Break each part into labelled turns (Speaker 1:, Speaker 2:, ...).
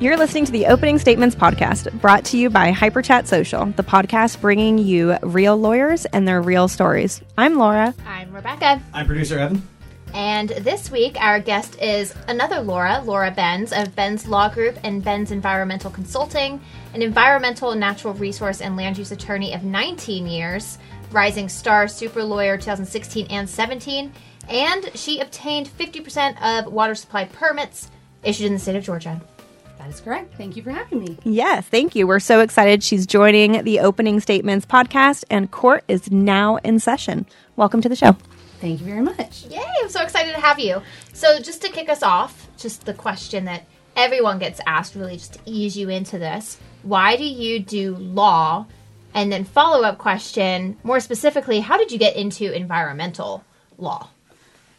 Speaker 1: You're listening to the Opening Statements podcast, brought to you by Hyperchat Social, the podcast bringing you real lawyers and their real stories. I'm Laura.
Speaker 2: I'm Rebecca.
Speaker 3: I'm producer Evan.
Speaker 2: And this week, our guest is another Laura, Laura Benz of Benz Law Group and Benz Environmental Consulting, an environmental, natural resource, and land use attorney of 19 years, Rising Star Super Lawyer 2016 and 17, and she obtained 50% of water supply permits issued in the state of Georgia.
Speaker 4: That is correct. Thank you for having me.
Speaker 1: Yes, thank you. We're so excited she's joining the Opening Statements podcast, and court is now in session. Welcome to the show.
Speaker 4: Thank you very much.
Speaker 2: Yay, I'm so excited to have you. So, just to kick us off, just the question that everyone gets asked, really, just to ease you into this why do you do law? And then, follow up question, more specifically, how did you get into environmental law?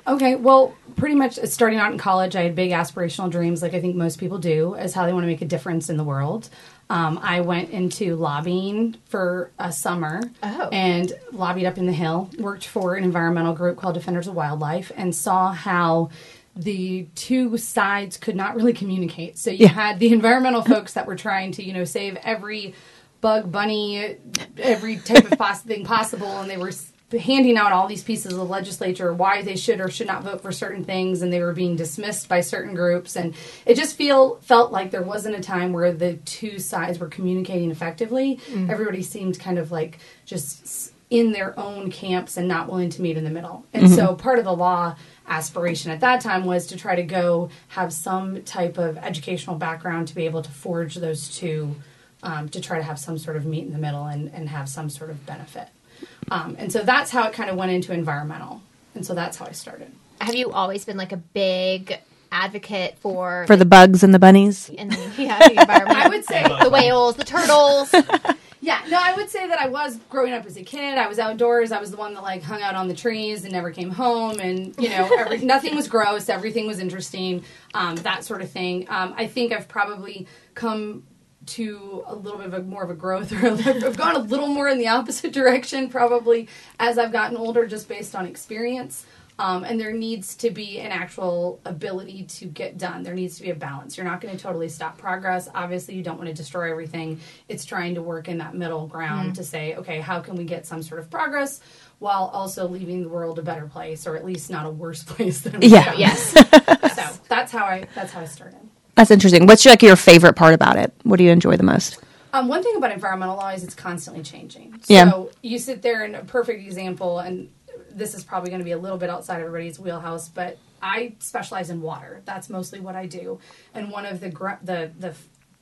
Speaker 4: Okay, well, pretty much starting out in college, I had big aspirational dreams, like I think most people do, as how they want to make a difference in the world. Um, I went into lobbying for a summer
Speaker 2: Oh.
Speaker 4: and lobbied up in the hill, worked for an environmental group called Defenders of Wildlife, and saw how the two sides could not really communicate. So you had the environmental folks that were trying to, you know, save every bug, bunny, every type of thing possible, and they were handing out all these pieces of the legislature why they should or should not vote for certain things, and they were being dismissed by certain groups, and it just feel felt like there wasn't a time where the two sides were communicating effectively. Everybody seemed kind of like just in their own camps and not willing to meet in the middle, and so part of the law aspiration at that time was to try to go have some type of educational background to be able to forge those two um, to try to have some sort of meet in the middle and, and have some sort of benefit. Um, and so that's how it kind of went into environmental. And so that's how I started.
Speaker 2: Have you always been like a big advocate for
Speaker 1: For the bugs and the bunnies.
Speaker 2: and yeah, the environment?
Speaker 4: I would say,
Speaker 2: the whales, the turtles.
Speaker 4: yeah, no, I would say that I was growing up as a kid. I was outdoors. I was the one that like hung out on the trees and never came home. And you know, every, nothing was gross. Everything was interesting. Um, that sort of thing. Um, I think I've probably come to a little bit of a more of a growth or I've gone a little more in the opposite direction probably as I've gotten older just based on experience. Um, and there needs to be an actual ability to get done. There needs to be a balance. You're not going to totally stop progress. Obviously, you don't want to destroy everything. It's trying to work in that middle ground to say, okay, how can we get some sort of progress while also leaving the world a better place, or at least not a worse place than it was
Speaker 1: Yeah.
Speaker 2: yes.
Speaker 4: So that's how I that's how I started.
Speaker 1: That's interesting. What's like your favorite part about it? What do you enjoy the most?
Speaker 4: Um, one thing about environmental law is it's constantly changing.
Speaker 1: Yeah.
Speaker 4: So you sit there and a perfect example, and this is probably going to be a little bit outside everybody's wheelhouse, but I specialize in water. That's mostly what I do. And one of the gr- the the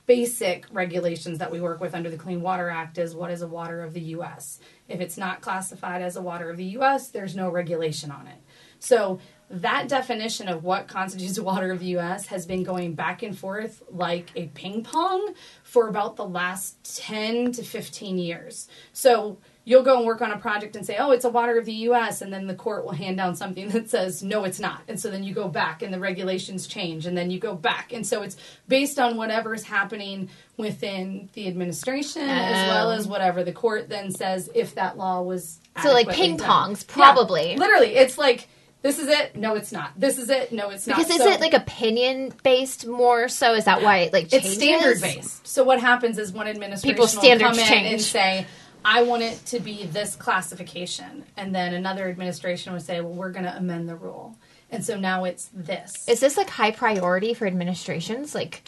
Speaker 4: basic regulations that we work with under the Clean Water Act is what is a water of the U.S. If it's not classified as a water of the U.S., there's no regulation on it. So that definition of what constitutes water of the U.S. has been going back and forth like a ping pong for about the last 10 to 15 years. So you'll go and work on a project and say, oh, it's a water of the U.S., and then the court will hand down something that says, no, it's not. And so then you go back and the regulations change, and then you go back. And so it's based on whatever is happening within the administration as well as um. whatever the court then says if that law was.
Speaker 2: So, like, ping
Speaker 4: done.
Speaker 2: pongs,
Speaker 4: Yeah,
Speaker 2: probably.
Speaker 4: literally, it's like, this is it. No, it's not. This is it. No, it's not.
Speaker 2: Because is
Speaker 4: So-
Speaker 2: it like opinion based more so? Is that why it like changes?
Speaker 4: it's standard based. So what happens is one administration
Speaker 2: People's
Speaker 4: will
Speaker 2: standards
Speaker 4: come in
Speaker 2: change.
Speaker 4: and say, "I want it to be this classification," and then another administration would say, "Well, we're going to amend the rule," and so now it's this.
Speaker 2: Is this like high priority for administrations? Like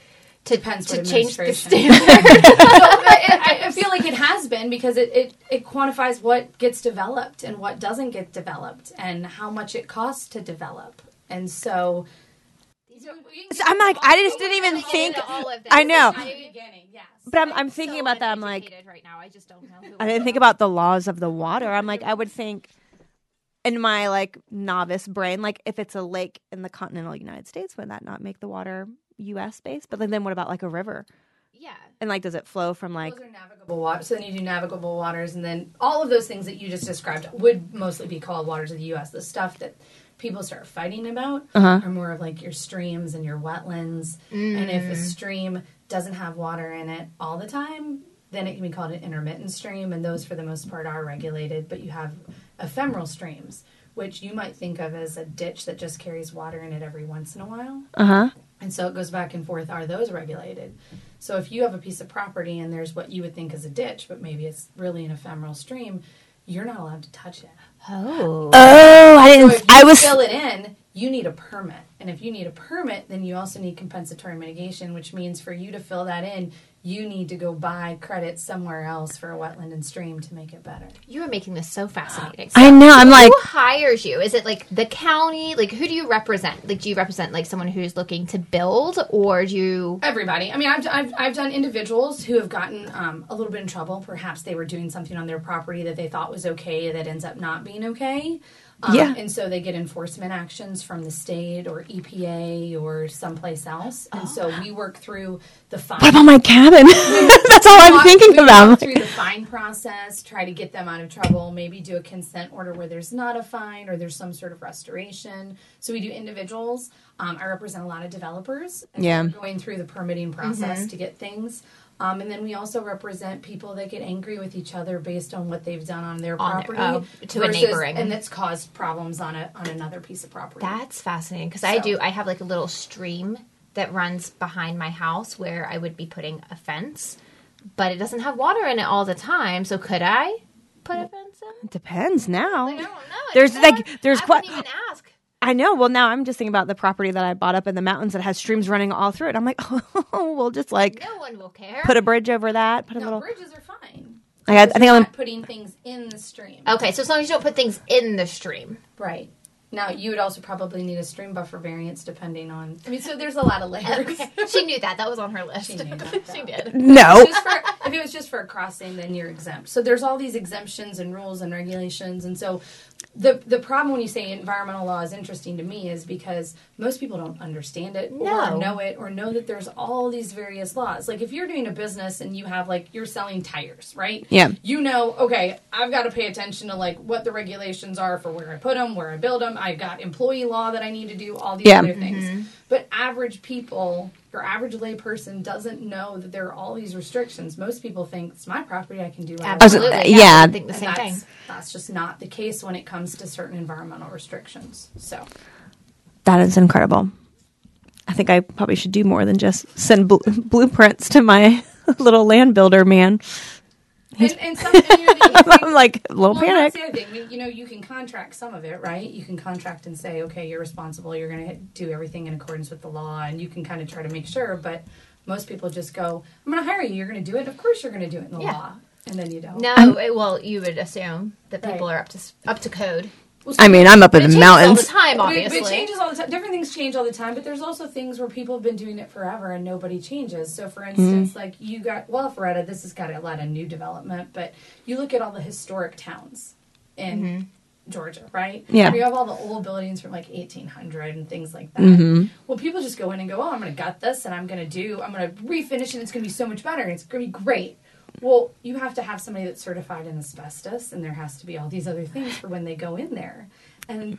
Speaker 2: to,
Speaker 4: Depends
Speaker 2: to change the standard?
Speaker 4: So, I, I feel like it has been because it, it, it quantifies what gets developed and what doesn't get developed and how much it costs to develop. And so
Speaker 1: So I'm like, I just didn't even think. I know.
Speaker 4: yes.
Speaker 1: But I'm, I'm thinking about that. I'm like,
Speaker 2: right now. I just don't know.
Speaker 1: I didn't think about the laws of the water. I'm like, I would think in my like novice brain, like if it's a lake in the continental United States, would that not make the water U.S. based? But then, then what about like a river?
Speaker 2: Yeah.
Speaker 1: And like, does it flow from like?
Speaker 4: Those are navigable waters. So then you do navigable waters, and then all of those things that you just described would mostly be called waters of the U.S. The stuff that people start fighting about
Speaker 1: Uh-huh.
Speaker 4: are more of like your streams and your wetlands. And if a stream doesn't have water in it all the time, then it can be called an intermittent stream, and those for the most part are regulated. But you have ephemeral streams, which you might think of as a ditch that just carries water in it every once in a while.
Speaker 1: Uh huh.
Speaker 4: And so it goes back and forth. Are those regulated? So if you have a piece of property and there's what you would think is a ditch, but maybe it's really an ephemeral stream, you're not allowed to touch it.
Speaker 2: Oh.
Speaker 1: Oh, I didn't.
Speaker 4: if you
Speaker 1: I was.
Speaker 4: fill it in, you need a permit. And if you need a permit, then you also need compensatory mitigation, which means for you to fill that in, you need to go buy credit somewhere else for a wetland and stream to make it better.
Speaker 2: You are making this so fascinating.
Speaker 1: I know. I'm like.
Speaker 2: who hires you? Is it like the county? Like who do you represent? Like do you represent like someone who's looking to build, or do you?
Speaker 4: Everybody. I mean, I've, I've, I've done individuals who have gotten um, a little bit in trouble. Perhaps they were doing something on their property that they thought was okay that ends up not being okay. Um,
Speaker 1: Yeah.
Speaker 4: And so they get enforcement actions from the state or EPA or someplace else. And so we work through the fine.
Speaker 1: What about my cabin? That's all I'm thinking
Speaker 4: we
Speaker 1: about.
Speaker 4: walk through the fine process, try to get them out of trouble, maybe do a consent order where there's not a fine or there's some sort of restoration. So we do individuals. Um, I represent a lot of developers.
Speaker 1: Yeah.
Speaker 4: Going through the permitting process to get things. Um, and then we also represent people that get angry with each other based on what they've done on their
Speaker 2: On their-
Speaker 4: property
Speaker 2: oh, to a neighboring.
Speaker 4: and that's caused problems on a on another piece of property.
Speaker 2: That's fascinating because I do. I have like a little stream that runs behind my house where I would be putting a fence, but it doesn't have water in it all the time. So could I put a fence in?
Speaker 1: It Depends now.
Speaker 2: I don't know.
Speaker 1: There's, like, there's
Speaker 2: I
Speaker 1: quite-
Speaker 2: even ask.
Speaker 1: I know. Well, now I'm just thinking about the property that I bought up in the mountains that has streams running all through it. I'm like, oh, we'll just like
Speaker 2: No one will care.
Speaker 1: put a bridge over that. Put a little.
Speaker 4: bridges are fine.
Speaker 1: I, got, I think
Speaker 4: You're
Speaker 1: I'm.
Speaker 4: putting things in the stream.
Speaker 2: okay, so as long as you don't put things in the stream.
Speaker 4: Right. Now you would also probably need a stream buffer variance depending on. I mean, so there's a lot of layers.
Speaker 2: she knew that. That was on her list.
Speaker 4: She knew that.
Speaker 2: she did.
Speaker 1: No.
Speaker 4: Just for, if it was just for a crossing, then you're exempt. So there's all these exemptions and rules and regulations, and so the the problem when you say environmental law is interesting to me is because most people don't understand it
Speaker 2: No.
Speaker 4: or know it or know that there's all these various laws. Like if you're doing a business and you have like you're selling tires, right?
Speaker 1: Yeah.
Speaker 4: You know, okay, I've got to pay attention to like what the regulations are for where I put them, where I build them. I've got employee law that I need to do, all these
Speaker 1: Yeah.
Speaker 4: other things. Mm-hmm. But average people your average lay person doesn't know that there are all these restrictions. Most people think it's my property, I can do
Speaker 2: Absolutely.
Speaker 1: yeah.
Speaker 2: I think the
Speaker 4: And
Speaker 2: same
Speaker 4: that's,
Speaker 2: thing.
Speaker 4: that's just not the case when it comes to certain environmental restrictions. So
Speaker 1: That is incredible. I think I probably should do more than just send bl- blueprints to my little land builder man.
Speaker 4: And, and some and, you know, the
Speaker 1: I'm like a little
Speaker 4: Well,
Speaker 1: panic.
Speaker 4: that's the other thing. You know, you can contract some of it, right? You can contract and say, okay, you're responsible. You're going to do everything in accordance with the law, and you can kind of try to make sure. But most people just go, "I'm going to hire you. You're going to do it. Of course, you're going to do it in the
Speaker 2: Yeah.
Speaker 4: law." And then you don't.
Speaker 2: No, it, well, you would assume that people
Speaker 4: Right.
Speaker 2: are up to up to code.
Speaker 4: Well,
Speaker 1: I mean, I'm up in
Speaker 2: It
Speaker 1: the
Speaker 2: changes all the
Speaker 1: mountains.
Speaker 2: time,
Speaker 4: But it-
Speaker 2: obviously.
Speaker 4: It changes all the time. Different things change all the time, but there's also things where people have been doing it forever and nobody changes. So, for mm-hmm. instance, like you got Alpharetta, this has got a lot of new development, but you look at all the historic towns in mm-hmm. Georgia, right?
Speaker 1: Yeah.
Speaker 4: you have all the old buildings from like 1800 and things like that. Mm-hmm. Well, people just go in and go, "Oh, I'm going to gut this and I'm going to do, I'm going to refinish it. It's going to be so much better. and It's going to be great." Well, you have to have somebody that's certified in asbestos, and there has to be all these other things for when they go in there. And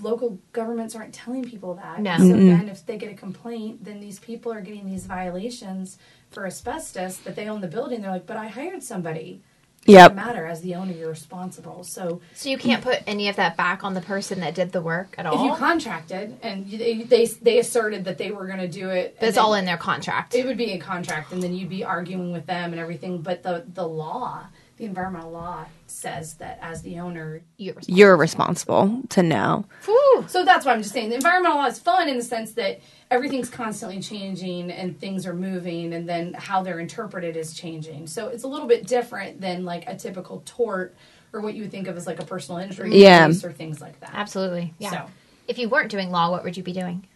Speaker 4: local governments aren't telling people that.
Speaker 2: No.
Speaker 4: So then if they get a complaint, then these people are getting these violations for asbestos that they own the building. They're like, but I hired somebody. It
Speaker 1: Yep.
Speaker 4: doesn't matter. As the owner, you're responsible. So
Speaker 2: So you can't put any of that back on the person that did the work at all.
Speaker 4: if you contracted and you- they, they, they asserted that they were going to do it.
Speaker 2: But it's all in their contract.
Speaker 4: It would be a contract, and then you'd be arguing with them and everything. But the, the law, the environmental law, says that as the owner,
Speaker 2: You're responsible.
Speaker 1: You're responsible to know.
Speaker 2: Whew.
Speaker 4: So that's why I'm just saying the environmental law is fun in the sense that everything's constantly changing and things are moving and then how they're interpreted is changing. So it's a little bit different than like a typical tort or what you would think of as like a personal injury
Speaker 1: Yeah.
Speaker 4: case or things like that.
Speaker 2: Absolutely. Yeah.
Speaker 4: So
Speaker 2: If you weren't doing law, what would you be doing?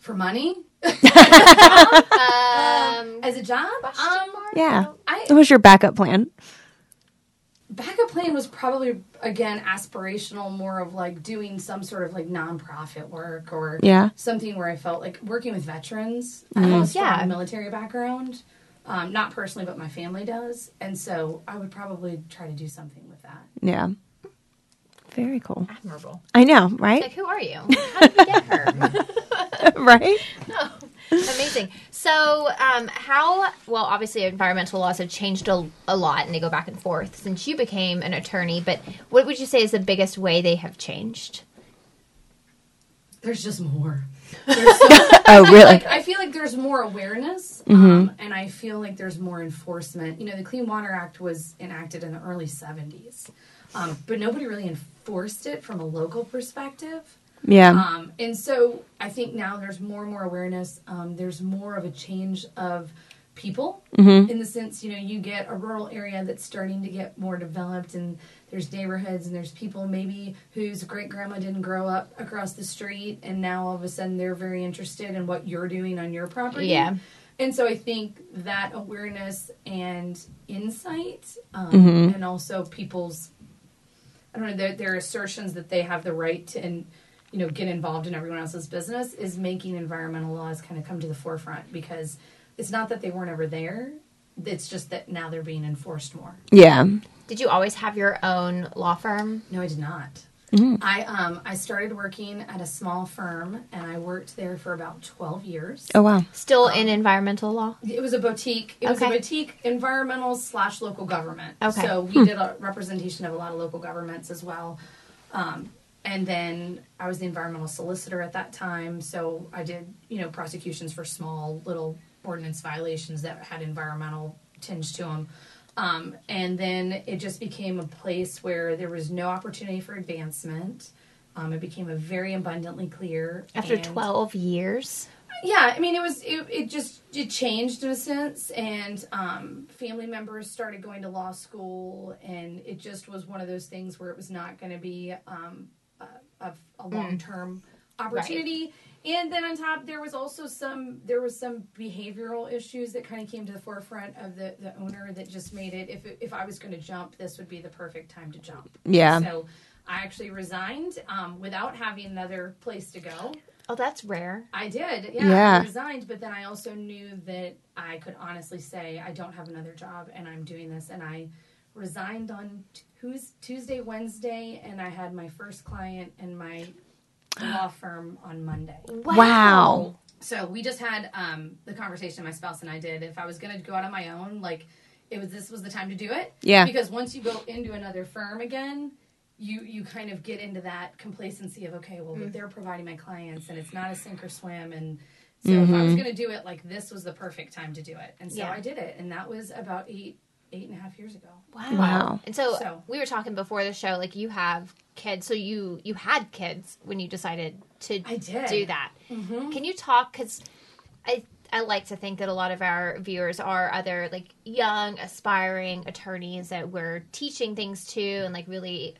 Speaker 4: for money
Speaker 2: Um,
Speaker 4: as a job, um,
Speaker 1: Yeah.
Speaker 4: I
Speaker 1: What was your backup plan?
Speaker 4: backup plan was probably again aspirational, more of like doing some sort of like nonprofit work or
Speaker 1: Yeah.
Speaker 4: something where I felt like working with veterans. I have a
Speaker 2: Yeah.
Speaker 4: military background, um, not personally, but my family does, and so I would probably try to do something with that.
Speaker 1: Yeah. Very cool.
Speaker 2: admirable.
Speaker 1: I know, right?
Speaker 2: Like, who are you? How did you get her?
Speaker 1: right?
Speaker 2: Amazing. So, um, how well? Obviously, environmental laws have changed a, a lot, and they go back and forth since you became an attorney. But what would you say is the biggest way they have changed?
Speaker 4: There's just more. There's so-
Speaker 1: Oh, really?
Speaker 4: like, I feel like there's more awareness, um, and I feel like there's more enforcement. You know, the Clean Water Act was enacted in the early 70s, um, but nobody really enforced it from a local perspective.
Speaker 1: Yeah.
Speaker 4: Um, and so I think now there's more and more awareness. Um, there's more of a change of people in the sense, you know, you get a rural area that's starting to get more developed and there's neighborhoods and there's people maybe whose great grandma didn't grow up across the street and now all of a sudden they're very interested in what you're doing on your property.
Speaker 2: Yeah.
Speaker 4: And so I think that awareness and insight um, and also people's I don't know their, their assertions that they have the right to and you know get involved in everyone else's business is making environmental laws kind of come to the forefront because it's not that they weren't ever there it's just that now they're being enforced more
Speaker 1: yeah.
Speaker 2: Did you always have your own law firm?
Speaker 4: no i did not i um i started working at a small firm and i worked there for about 12 years
Speaker 1: Oh wow.
Speaker 2: Still in environmental law?
Speaker 4: It was a boutique. It was a boutique environmental slash local government.
Speaker 2: Okay.
Speaker 4: So we did a representation of a lot of local governments as well. Um, and then I was the environmental solicitor at that time. So I did, you know, prosecutions for small little ordinance violations that had environmental tinge to them. Um, and then it just became a place where there was no opportunity for advancement. Um, it became a very abundantly clear
Speaker 2: After
Speaker 4: and-
Speaker 2: 12 years?
Speaker 4: yeah i mean it was it, it just it changed in a sense and um, family members started going to law school and it just was one of those things where it was not going to be um, a, a, a long-term opportunity and then on top there was also some there was some behavioral issues that kind of came to the forefront of the, the owner that just made it if, if i was going to jump this would be the perfect time to jump
Speaker 1: Yeah.
Speaker 4: so i actually resigned um, without having another place to go
Speaker 2: Oh, that's rare.
Speaker 4: I did, yeah.
Speaker 1: Yeah.
Speaker 4: I resigned, but then I also knew that I could honestly say I don't have another job and I'm doing this. And I resigned on Tues- Tuesday, Wednesday, and I had my first client and my law firm on Monday.
Speaker 1: Wow.
Speaker 4: So we just had um, the conversation my spouse and I did. If I was going to go out on my own, like it was, this was the time to do it.
Speaker 1: Yeah.
Speaker 4: Because once you go into another firm again, you you kind of get into that complacency of okay, well they're providing my clients and it's not a sink or swim and. So if I was going to do it, like this was the perfect time to do it, and so
Speaker 2: Yeah.
Speaker 4: I did it, and that was about eight eight and a half years ago.
Speaker 2: Wow.
Speaker 1: Wow.
Speaker 2: And so,
Speaker 4: So-
Speaker 2: we were talking before the show, like you have kids, so you you had kids when you decided to
Speaker 4: I did.
Speaker 2: do that. Mm-hmm. Can you talk? Because I I like to think that a lot of our viewers are other like young aspiring attorneys that we're teaching things to and like really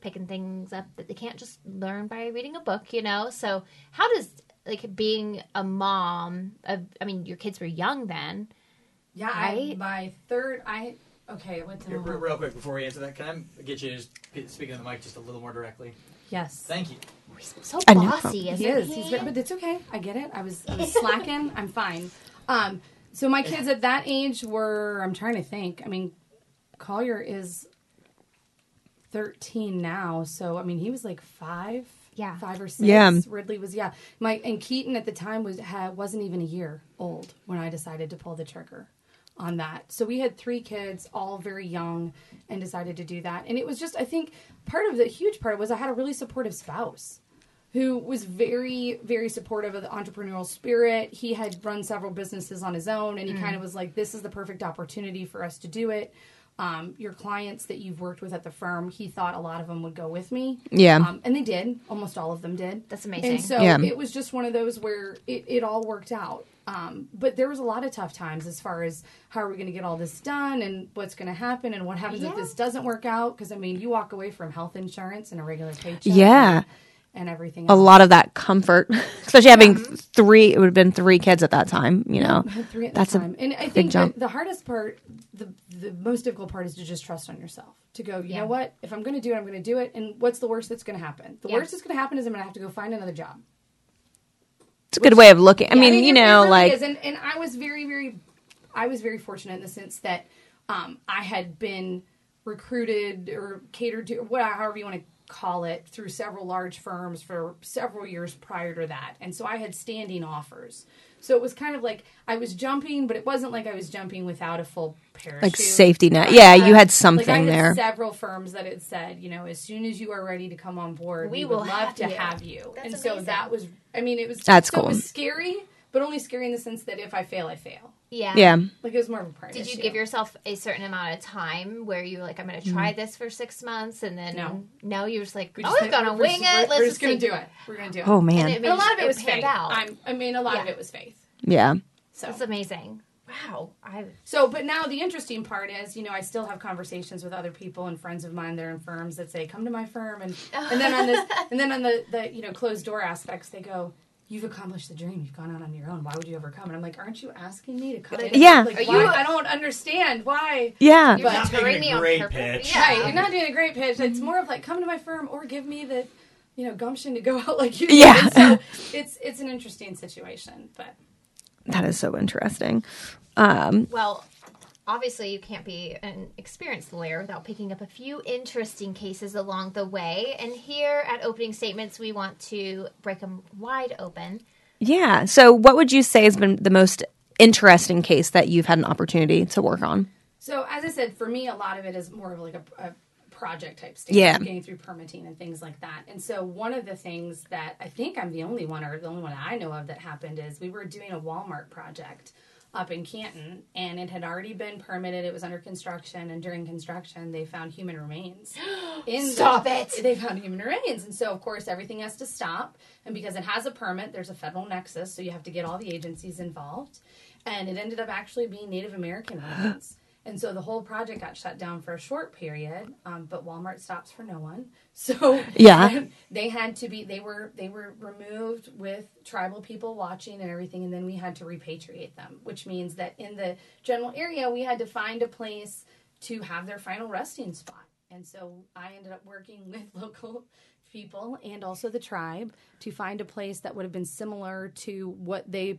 Speaker 2: picking things up that they can't just learn by reading a book, you know. So how does like being a mom of I mean your kids were young then.
Speaker 4: Yeah, I,
Speaker 2: Right?
Speaker 4: my third, I okay. What
Speaker 3: Here,
Speaker 4: the
Speaker 3: real, real quick before we answer that, can I get you to just p- speak in the mic just a little more directly?
Speaker 4: Yes,
Speaker 3: Thank you.
Speaker 2: So
Speaker 1: I know.
Speaker 2: bossy, isn't
Speaker 4: he is.
Speaker 2: he?
Speaker 4: He's very, but it's okay. I get it. I was, I was slacking. I'm fine. Um, so my kids at that age were. I'm trying to think. I mean, Collier is 13 now, so I mean he was like five.
Speaker 2: Yeah.
Speaker 4: five or six.
Speaker 1: Yeah.
Speaker 4: Ridley was yeah. My and Keaton at the time was had, wasn't even a year old when I decided to pull the trigger on that. So we had three kids, all very young, and decided to do that. And it was just I think part of the huge part was I had a really supportive spouse who was very very supportive of the entrepreneurial spirit he had run several businesses on his own and he mm. kind of was like this is the perfect opportunity for us to do it um, your clients that you've worked with at the firm he thought a lot of them would go with me
Speaker 1: Yeah.
Speaker 4: um, and they did almost all of them did
Speaker 2: That's amazing.
Speaker 4: and so
Speaker 1: Yeah.
Speaker 4: it was just one of those where it, it all worked out um, but there was a lot of tough times as far as how are we going to get all this done and what's going to happen and what happens if this doesn't work out because i mean you walk away from health insurance and a regular paycheck
Speaker 1: Yeah.
Speaker 4: and, and everything
Speaker 1: A
Speaker 4: else.
Speaker 1: lot of that comfort, especially having three. It would have been three kids at that time. You know.
Speaker 4: Three at
Speaker 1: That's a
Speaker 4: and I
Speaker 1: big
Speaker 4: think
Speaker 1: jump.
Speaker 4: the hardest part, the the most difficult part, is to just trust on yourself. To go, you
Speaker 2: Yeah.
Speaker 4: know what? If I'm going to do it, I'm going to do it. And what's the worst that's going to happen? The
Speaker 2: Yeah.
Speaker 4: worst that's going to happen is I'm going to have to go find another job.
Speaker 1: It's a good way of looking. I mean,
Speaker 4: it-
Speaker 1: you know,
Speaker 4: really
Speaker 1: like
Speaker 4: and and I was very very, I was very fortunate in the sense that um, I had been recruited or catered to, whatever, however you want to call it, through several large firms for several years prior to that, and so I had standing offers. So it was kind of like I was jumping, but it wasn't like I was jumping without a full parachute.
Speaker 1: Like safety net. Uh, yeah, you had something
Speaker 4: like I had
Speaker 1: there.
Speaker 4: Several firms that had said, you know, as soon as you are ready to come on board,
Speaker 2: We
Speaker 4: we,
Speaker 2: will
Speaker 4: would love
Speaker 2: have
Speaker 4: to
Speaker 2: you.
Speaker 4: have you.
Speaker 2: That's
Speaker 4: and so that was, I mean, it was
Speaker 1: That's
Speaker 4: so It
Speaker 1: cool.
Speaker 4: was scary, but only scary in the sense that if I fail, I fail.
Speaker 2: Yeah.
Speaker 1: Yeah.
Speaker 4: Like it was more of a part.
Speaker 2: Did you
Speaker 4: issue.
Speaker 2: give yourself a certain amount of time where you were like, I'm going to try mm-hmm. this for six months, and then
Speaker 4: No.
Speaker 2: no, you're just like,
Speaker 4: We
Speaker 2: oh,
Speaker 4: just
Speaker 2: I'm
Speaker 4: think
Speaker 2: going to
Speaker 4: we're
Speaker 2: wing
Speaker 4: just-
Speaker 2: it.
Speaker 4: We're,
Speaker 2: Let's
Speaker 4: we're
Speaker 2: just
Speaker 4: just gonna
Speaker 2: see.
Speaker 4: do it. We're gonna do it.
Speaker 1: Oh
Speaker 2: And
Speaker 1: man.
Speaker 2: it
Speaker 4: And a lot of
Speaker 2: it
Speaker 4: it was
Speaker 2: panned
Speaker 4: faith.
Speaker 2: out.
Speaker 4: I'm, I mean, a lot of it was faith.
Speaker 1: Yeah.
Speaker 4: So
Speaker 2: That's amazing. Wow. I
Speaker 4: So, but now the interesting part is, you know, I still have conversations with other people and friends of mine that are in firms that say, "Come to my firm," and and then on this, and then on the the you know closed door aspects, they go, "You've accomplished the dream. You've gone out on your own. Why would you ever come?" And I'm like, "Aren't you asking me to come?" in?
Speaker 1: Yeah.
Speaker 4: Like,
Speaker 2: Are you-
Speaker 4: I don't understand why.
Speaker 1: Yeah.
Speaker 2: you're
Speaker 4: But-
Speaker 2: just
Speaker 5: Not making
Speaker 2: bringing
Speaker 5: a
Speaker 2: me on
Speaker 5: great pitch.
Speaker 2: Yeah.
Speaker 4: Right, you're not doing a great pitch. It's more of like, come to my firm or give me the, you know, gumption to go out like you. did.
Speaker 1: Yeah.
Speaker 4: So it's it's an interesting situation, but
Speaker 1: That is so interesting. Um,
Speaker 2: Well, obviously, you can't be an experienced lawyer without picking up a few interesting cases along the way. And here at Opening Statements, we want to break them wide open.
Speaker 1: yeah. So, what would you say has been the most interesting case that you've had an opportunity to work on?
Speaker 4: So as I said, for me, a lot of it is more of like a, a project type stage,
Speaker 1: Yeah.
Speaker 4: getting through permitting and things like that. And so one of the things that I think I'm the only one, or the only one I know of that happened, is we were doing a Walmart project up in Canton, and it had already been permitted. It was under construction, and during construction, they found human remains. In the-
Speaker 2: Stop it.
Speaker 4: They found human remains, and so of course everything has to stop. And because it has a permit, there's a federal nexus, so you have to get all the agencies involved. And it ended up actually being Native American remains. And so the whole project got shut down for a short period, um, but Walmart stops for no one. So
Speaker 1: Yeah.
Speaker 4: they had to be they were they were removed with tribal people watching and everything, and then we had to repatriate them, which means that in the general area we had to find a place to have their final resting spot. And so I ended up working with local people and also the tribe to find a place that would have been similar to what they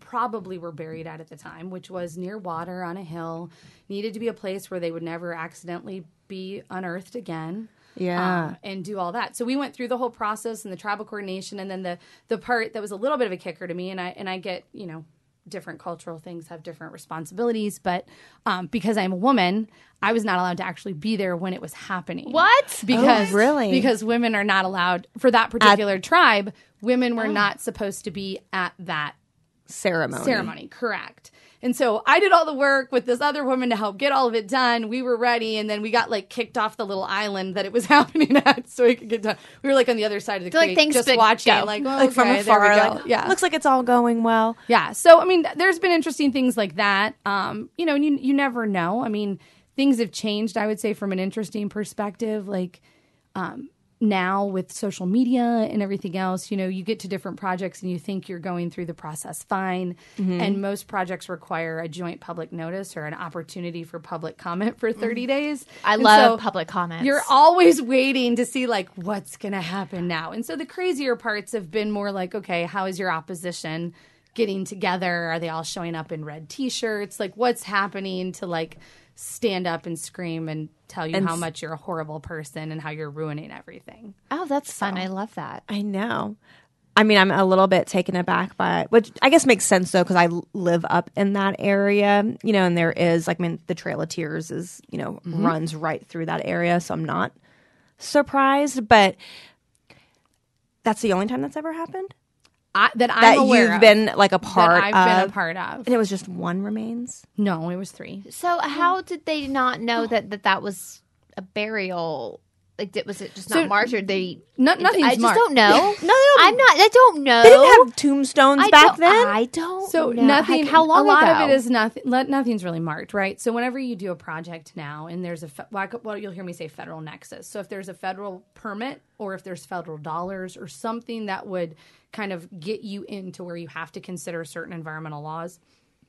Speaker 4: probably were buried at at the time, which was near water on a hill. Needed to be a place where they would never accidentally be unearthed again.
Speaker 1: Yeah.
Speaker 4: um, and do all that. So we went through the whole process and the tribal coordination, and then the the part that was a little bit of a kicker to me, and I and I get you know different cultural things have different responsibilities, but um, because I'm a woman, I was not allowed to actually be there when it was happening.
Speaker 2: What?
Speaker 4: Because
Speaker 1: Oh, really?
Speaker 4: Because women are not allowed for that particular tribe. Women were not supposed to be at that
Speaker 1: Ceremony.
Speaker 4: ceremony. Correct. And so I did all the work with this other woman to help get all of it done. We were ready, and then we got like kicked off the little island that it was happening at, so we could get done. We were like on the other side of the
Speaker 2: They're like, "Thanks,
Speaker 4: just watching,
Speaker 2: go."
Speaker 4: like, oh,
Speaker 1: Like from afar,
Speaker 4: there we go.
Speaker 1: like,
Speaker 4: yeah,
Speaker 1: looks like it's all going well.
Speaker 4: yeah. So I mean, th- there's been interesting things like that. Um, you know, and you you never know. I mean, things have changed. I would say from an interesting perspective, like um, now with social media and everything else, you know, you get to different projects and you think you're going through the process fine. Mm-hmm. And most projects require a joint public notice or an opportunity for public comment for mm. 30 days.
Speaker 2: I
Speaker 4: And
Speaker 2: love
Speaker 4: so
Speaker 2: public comments.
Speaker 4: You're always waiting to see like what's going to happen now. And so the crazier parts have been more like, okay, how is your opposition getting together? Are they all showing up in red t-shirts? Like what's happening to like stand up and scream and tell you how much you're a horrible person and how you're ruining everything.
Speaker 2: oh, that's fun. I love that.
Speaker 1: I know. I mean, I'm a little bit taken aback by it, which I guess makes sense though, because I live up in that area, you know, and there is like, I mean, the Trail of Tears is, you know, mm-hmm. runs right through that area, so I'm not surprised. But that's the only time that's ever happened
Speaker 4: I, that I'm
Speaker 1: that
Speaker 4: aware
Speaker 1: you've
Speaker 4: of,
Speaker 1: been like a part
Speaker 4: that I've
Speaker 1: of,
Speaker 4: been a part of.
Speaker 1: and it was just one remains.
Speaker 4: No, it was three.
Speaker 2: So, how did they not know that that, that was a burial? Like, did, was it just
Speaker 4: So-
Speaker 2: not marked, or they?
Speaker 4: No, nothing's
Speaker 2: I just
Speaker 4: marked.
Speaker 2: don't know.
Speaker 1: No, no,
Speaker 2: I'm not. I don't know.
Speaker 1: They didn't have tombstones
Speaker 2: I
Speaker 1: back then.
Speaker 2: I don't.
Speaker 4: So
Speaker 2: know.
Speaker 4: nothing.
Speaker 2: Like, how long
Speaker 4: A lot
Speaker 2: ago?
Speaker 4: of it is nothing. Nothing's really marked, right? So whenever you do a project now, and there's a fe- well, you'll hear me say federal nexus. So if there's a federal permit, or if there's federal dollars, or something that would kind of get you into where you have to consider certain environmental laws,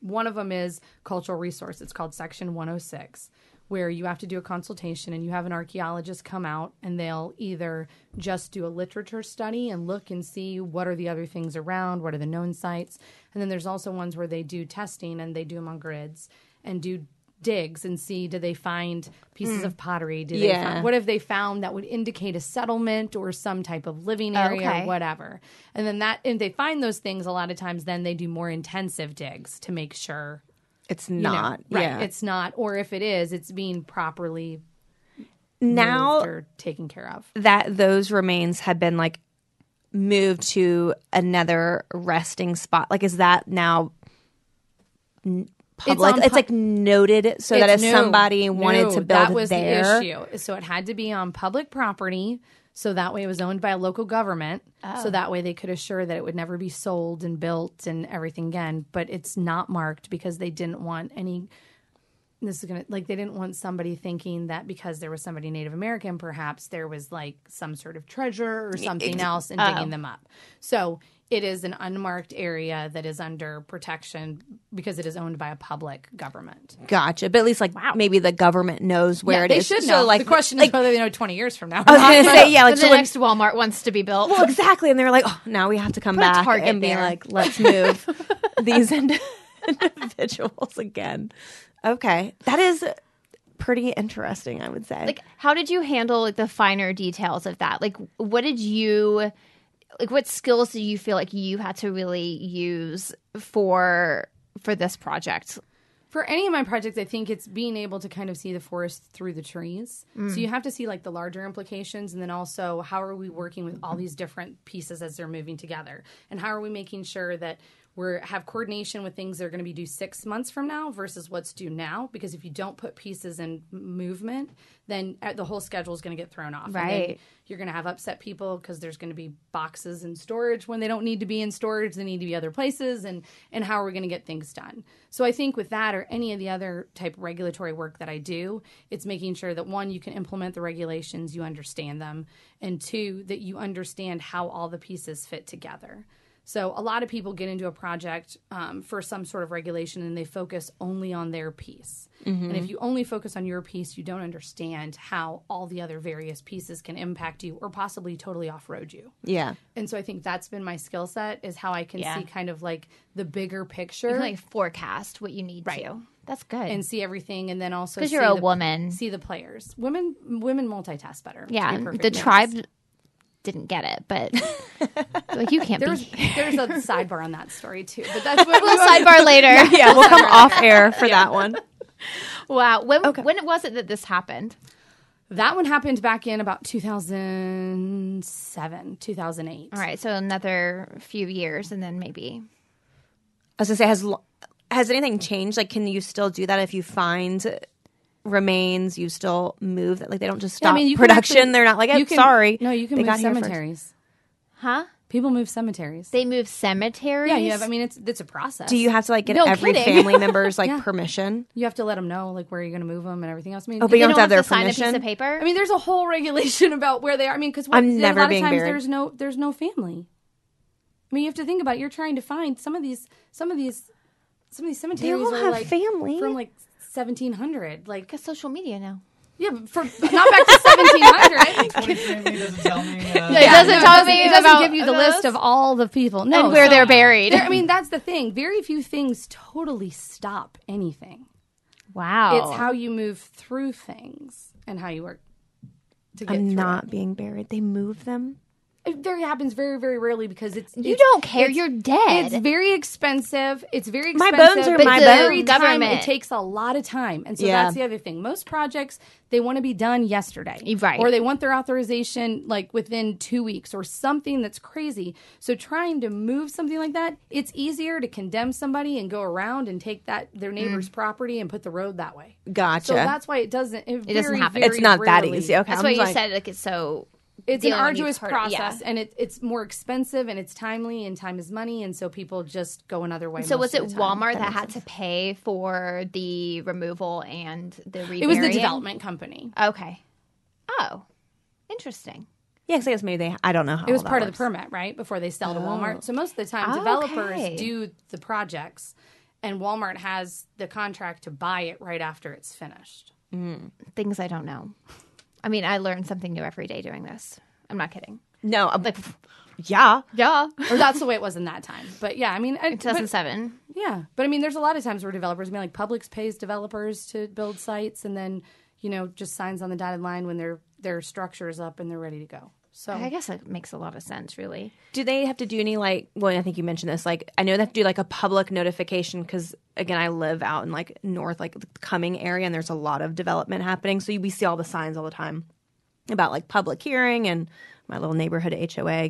Speaker 4: one of them is cultural resource. It's called Section 106, where you have to do a consultation and you have an archaeologist come out and they'll either just do a literature study and look and see what are the other things around, what are the known sites. And then there's also ones where they do testing and they do them on grids and do digs and see do they find pieces hmm. of pottery? Do they.
Speaker 1: Yeah.
Speaker 4: find, what have they found that would indicate a settlement or some type of living oh, area
Speaker 2: Okay.
Speaker 4: or whatever? And then that if they find those things, a lot of times then they do more intensive digs to make sure
Speaker 1: It's
Speaker 4: you know,
Speaker 1: not.
Speaker 4: right.
Speaker 1: yeah.
Speaker 4: It's not, or if it is, it's being properly
Speaker 1: now
Speaker 4: or taken care of.
Speaker 1: that those remains have been like moved to another resting spot. Like, is that now n- public? It's,
Speaker 4: pu-
Speaker 1: like noted so that if
Speaker 4: It's- no,
Speaker 1: somebody wanted
Speaker 4: no,
Speaker 1: to build
Speaker 4: that was
Speaker 1: there,
Speaker 4: the issue. So it had to be on public property. So that way it was owned by a local government.
Speaker 1: Oh.
Speaker 4: So that way they could assure that it would never be sold and built and everything again. But it's not marked because they didn't want any. This is gonna like they didn't want somebody thinking that because there was somebody Native American, perhaps there was like some sort of treasure or something else and
Speaker 1: Oh.
Speaker 4: digging them up. So it is an unmarked area that is under protection because it is owned by a public government.
Speaker 1: gotcha. But at least like wow. maybe the government knows where
Speaker 4: Yeah,
Speaker 1: it
Speaker 4: they
Speaker 1: is.
Speaker 4: should
Speaker 1: So,
Speaker 4: know.
Speaker 1: like
Speaker 4: the question
Speaker 1: like,
Speaker 4: is whether they know 20 years from now.
Speaker 1: I was gonna say yeah, like so
Speaker 2: the
Speaker 1: when-
Speaker 2: next Walmart wants to be built.
Speaker 1: Well, exactly. And they're like, oh, now we have to come
Speaker 2: Put
Speaker 1: back
Speaker 2: target
Speaker 1: and be
Speaker 2: there.
Speaker 1: like, let's move these ind- individuals again. Okay. That is pretty interesting, I would say.
Speaker 2: like how did you handle like the finer details of that like what did you like what skills do you feel like you had to really use for for this project
Speaker 4: For any of my projects, I think it's being able to kind of see the forest through the trees. So you have to see like the larger implications, and then also how are we working with all these different pieces as they're moving together, and how are we making sure that we have coordination with things that are going to be due six months from now versus what's due now? Because if you don't put pieces in movement, then uh, the whole schedule is going to get thrown off. And
Speaker 2: Right.
Speaker 4: you're going to have upset people because there's going to be boxes in storage when they don't need to be in storage they need to be other places and and how are we going to get things done so i think with that or any of the other type of regulatory work that i do it's making sure that one you can implement the regulations you understand them and two that you understand how all the pieces fit together so a lot of people get into a project um, for some sort of regulation and they focus only on their piece. And if you only focus on your piece, you don't understand how all the other various pieces can impact you or possibly totally off-road you.
Speaker 1: yeah.
Speaker 4: And so I think that's been my skill set is how I can
Speaker 2: Yeah.
Speaker 4: see kind of like the bigger
Speaker 2: you
Speaker 4: picture
Speaker 2: can like forecast what you need to that's good
Speaker 4: and see everything and then also
Speaker 2: because you're a
Speaker 4: the-
Speaker 2: woman
Speaker 4: see the players. Women women multitask better.
Speaker 2: yeah
Speaker 4: be
Speaker 2: the
Speaker 4: honest.
Speaker 2: tribe didn't get it but like you can't
Speaker 4: There's
Speaker 2: be
Speaker 4: there's a sidebar on that story too, but that's what
Speaker 2: we'll sidebar later
Speaker 1: Yeah, we'll come off air for that one.
Speaker 2: wow when when was it that this happened
Speaker 4: That one happened back in about 2007, 2008.
Speaker 2: all right so another few years and then maybe
Speaker 1: I was gonna say, has has anything changed? Like, can you still do that if you find remains? You still move that? Like, they don't just
Speaker 4: Yeah,
Speaker 1: stop
Speaker 4: you can
Speaker 1: production.
Speaker 4: actually-
Speaker 1: They're not like, oh,
Speaker 4: can-
Speaker 1: sorry.
Speaker 4: No, you can
Speaker 1: they
Speaker 4: move
Speaker 1: got
Speaker 4: cemeteries.
Speaker 2: huh
Speaker 4: People move cemeteries.
Speaker 2: they move cemeteries
Speaker 4: yeah, you have. I mean, it's it's a process.
Speaker 1: Do you have to like get
Speaker 2: No
Speaker 1: every
Speaker 2: kidding.
Speaker 1: family member's like
Speaker 4: Yeah.
Speaker 1: permission?
Speaker 4: You have to let them know like where you're going to move them and everything else. I mean,
Speaker 1: Oh, but you don't
Speaker 2: don't
Speaker 1: have to have
Speaker 2: to
Speaker 1: their
Speaker 2: sign a piece of paper
Speaker 4: I mean, there's a whole regulation about where they are. I mean, because
Speaker 1: I'm
Speaker 4: a
Speaker 1: never
Speaker 4: lot
Speaker 1: being
Speaker 4: of times
Speaker 1: buried.
Speaker 4: there's no there's no family. I mean, you have to think about it. You're trying to find some of these some of these some of these cemeteries they
Speaker 1: all
Speaker 4: are
Speaker 1: have
Speaker 4: like
Speaker 1: family.
Speaker 4: from like 1700. Like
Speaker 2: because social media now
Speaker 4: yeah, for not back to 1700.
Speaker 3: 20 doesn't tell me. Uh,
Speaker 2: it doesn't
Speaker 4: no,
Speaker 2: tell me
Speaker 4: It doesn't give you the list of all the people. No,
Speaker 2: and where
Speaker 4: so-
Speaker 2: they're buried.
Speaker 4: There- I mean, that's the thing. Very few things totally stop anything.
Speaker 2: wow.
Speaker 4: It's how you move through things and how you work to get
Speaker 1: I'm
Speaker 4: through.
Speaker 1: not being buried. They move them.
Speaker 4: It very happens very, very rarely because it's
Speaker 2: you
Speaker 4: it's-
Speaker 2: don't care. You're dead.
Speaker 4: It's very expensive. It's very
Speaker 1: My bones are
Speaker 4: but
Speaker 1: my bones.
Speaker 4: very time,
Speaker 2: Government.
Speaker 4: It takes a lot of time, and so
Speaker 1: Yeah.
Speaker 4: that's the other thing. Most projects they want to be done yesterday,
Speaker 2: Right.
Speaker 4: Or they want their authorization like within two weeks, or something that's crazy. So trying to move something like that, it's easier to condemn somebody and go around and take that their mm. neighbor's property and put the road that way.
Speaker 1: Gotcha.
Speaker 4: So that's why it doesn't. It,
Speaker 2: It doesn't happen.
Speaker 4: very
Speaker 1: it's not that easy. Okay,
Speaker 2: That's
Speaker 1: I'm
Speaker 2: why you said like it's so.
Speaker 4: It's an
Speaker 2: dealing when you've
Speaker 4: arduous
Speaker 2: heard-
Speaker 4: process
Speaker 2: yeah.
Speaker 4: and it, it's more expensive and it's timely and time is money and so people just go another way
Speaker 2: So
Speaker 4: most
Speaker 2: was it
Speaker 4: of the time.
Speaker 2: Walmart that, had to pay for the removal and the reburying?
Speaker 4: it was the development company
Speaker 2: Okay. Oh, interesting.
Speaker 1: yeah, 'cause I guess maybe they. I don't know how
Speaker 4: it was
Speaker 1: all that
Speaker 4: part of the permit right before they sell to walmart oh. so most of the time
Speaker 2: Oh,
Speaker 4: developers
Speaker 2: okay.
Speaker 4: do the projects and walmart has the contract to buy it right after it's finished mm,
Speaker 2: Things I don't know. I mean, I learn something new every day doing this. I'm not kidding.
Speaker 1: No, I'm
Speaker 2: Like,
Speaker 1: Yeah.
Speaker 2: Yeah.
Speaker 4: or that's the way it was in that time. But yeah, I mean, I, but-
Speaker 2: 2007.
Speaker 4: yeah, but I mean, there's a lot of times where developers, I mean, like Publix pays developers to build sites, and then you know just signs on the dotted line when their their structure is up and they're ready to go. So
Speaker 2: I guess that makes a lot of sense, really.
Speaker 1: Do they have to do any like? Well, I think you mentioned this. Like, I know they have to do like a public notification because again, I live out in like north, like the Cumming area, and there's a lot of development happening. So we see all the signs all the time about like public hearing and my little neighborhood HOA.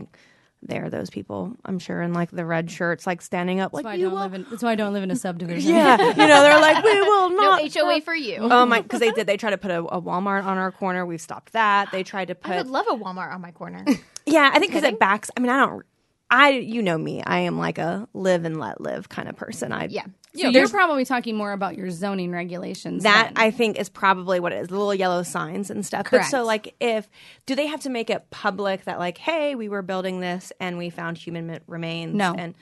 Speaker 1: There are those people, I'm sure, in like the red shirts, like standing up,
Speaker 4: that's why
Speaker 1: like
Speaker 4: I don't
Speaker 1: will.
Speaker 4: live in. That's why I don't live in a subdivision.
Speaker 1: yeah, you know, they're like, we will not
Speaker 2: No
Speaker 1: not.
Speaker 2: HOA for you.
Speaker 1: Oh my! Because they did. They tried to put a, a Walmart on our corner. We've stopped that. They tried to put.
Speaker 2: I would love a Walmart on my corner.
Speaker 1: Yeah, I think because it backs. I mean, I don't. I you know me. I am like a live and let live kind of person. I
Speaker 2: yeah.
Speaker 4: So you're probably talking more about your zoning regulations.
Speaker 1: that
Speaker 4: then.
Speaker 1: I think is probably what it is. The little yellow signs and stuff. But so like, if do they have to make it public that like, hey, we were building this and we found human remains?
Speaker 4: No.
Speaker 1: and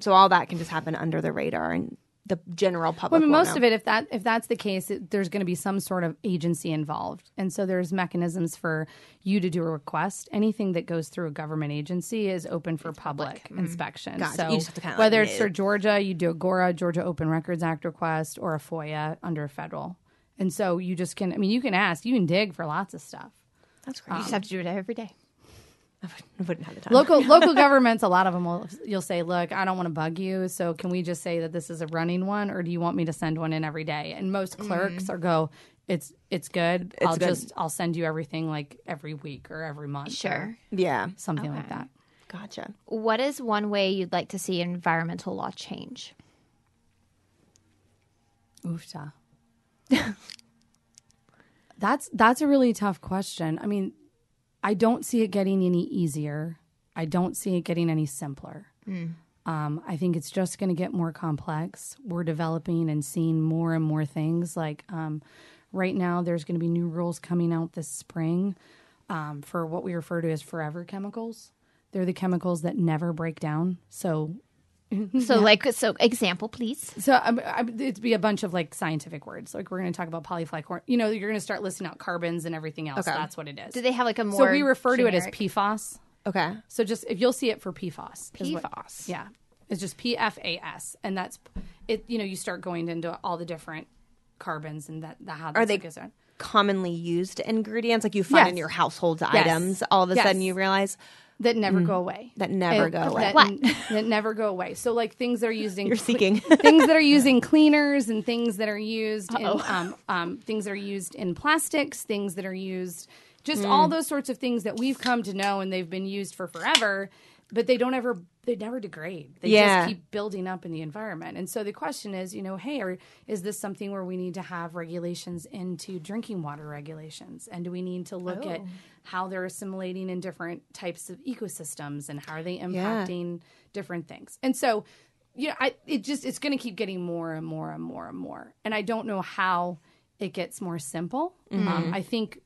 Speaker 1: so all that can just happen under the radar and the general public.
Speaker 4: Well, I mean, most
Speaker 1: know.
Speaker 4: of it, if that if that's the case, it, there's going to be some sort of agency involved, and so there's mechanisms for you to do a request. Anything that goes through a government agency is open for public, mm. inspection.
Speaker 1: Gotcha.
Speaker 4: So
Speaker 1: You just have to kinda, like,
Speaker 4: whether it's for Georgia, you do a GORA, Georgia Open Records Act request, or a FOIA under federal. And so you just can. I mean, you can ask, you can dig for lots of stuff.
Speaker 1: That's great.
Speaker 2: You just um, have to do it every day.
Speaker 1: I wouldn't have the time.
Speaker 4: Local local governments, a lot of them will you'll say, "Look, I don't want to bug you, so can we just say that this is a running one, or do you want me to send one in every day?" And most mm-hmm. clerks are go, "It's it's good. I'll
Speaker 1: good.
Speaker 4: just I'll send you everything like every week or every month,
Speaker 2: Sure.
Speaker 1: yeah,
Speaker 4: something like that."
Speaker 1: gotcha.
Speaker 2: What is one way you'd like to see environmental law change?
Speaker 4: Oofta. that's that's a really tough question. I mean, I don't see it getting any easier. I don't see it getting any simpler. Um, I think it's just going to get more complex. We're developing and seeing more and more things. Like um, right now, there's going to be new rules coming out this spring um, for what we refer to as forever chemicals. They're the chemicals that never break down. So
Speaker 2: So, like, so example, please.
Speaker 4: so I, it'd be a bunch of like scientific words. Like we're going to talk about polyfluorocarbon. You know, you're going to start listing out carbons and everything else.
Speaker 1: Okay.
Speaker 4: That's what it is.
Speaker 2: Do they have like a more?
Speaker 4: so we refer to it as
Speaker 2: generic-
Speaker 4: PFAS.
Speaker 1: Okay.
Speaker 4: So just if you'll see it for PFAS. is what- yeah, it's just PFAS, and that's it. You know, you start going into all the different carbons and that the how
Speaker 1: Are they
Speaker 4: goes
Speaker 1: commonly used ingredients like you find in your household items? All of a
Speaker 4: Yes.
Speaker 1: sudden, you realize
Speaker 4: that never go away.
Speaker 1: that never
Speaker 4: And-
Speaker 1: go away.
Speaker 4: That,
Speaker 2: What?
Speaker 4: that never go away. So like things that are used in
Speaker 1: You're
Speaker 4: cle-
Speaker 1: seeking.
Speaker 4: things that are used in cleaners and things that are used in um, um, things that are used in plastics, things that are used just all
Speaker 1: Mm.
Speaker 4: those sorts of things that we've come to know and they've been used for forever, but they don't ever they never degrade. They
Speaker 1: Yeah.
Speaker 4: just keep building up in the environment. And so the question is, you know, hey, are, is this something where we need to have regulations into drinking water regulations? And do we need to look at how they're assimilating in different types of ecosystems and how are they impacting different things? And so, you know, I it just it's going to keep getting more and more and more and more. And I don't know how it gets more simple.
Speaker 1: Mm-hmm.
Speaker 4: Um, I think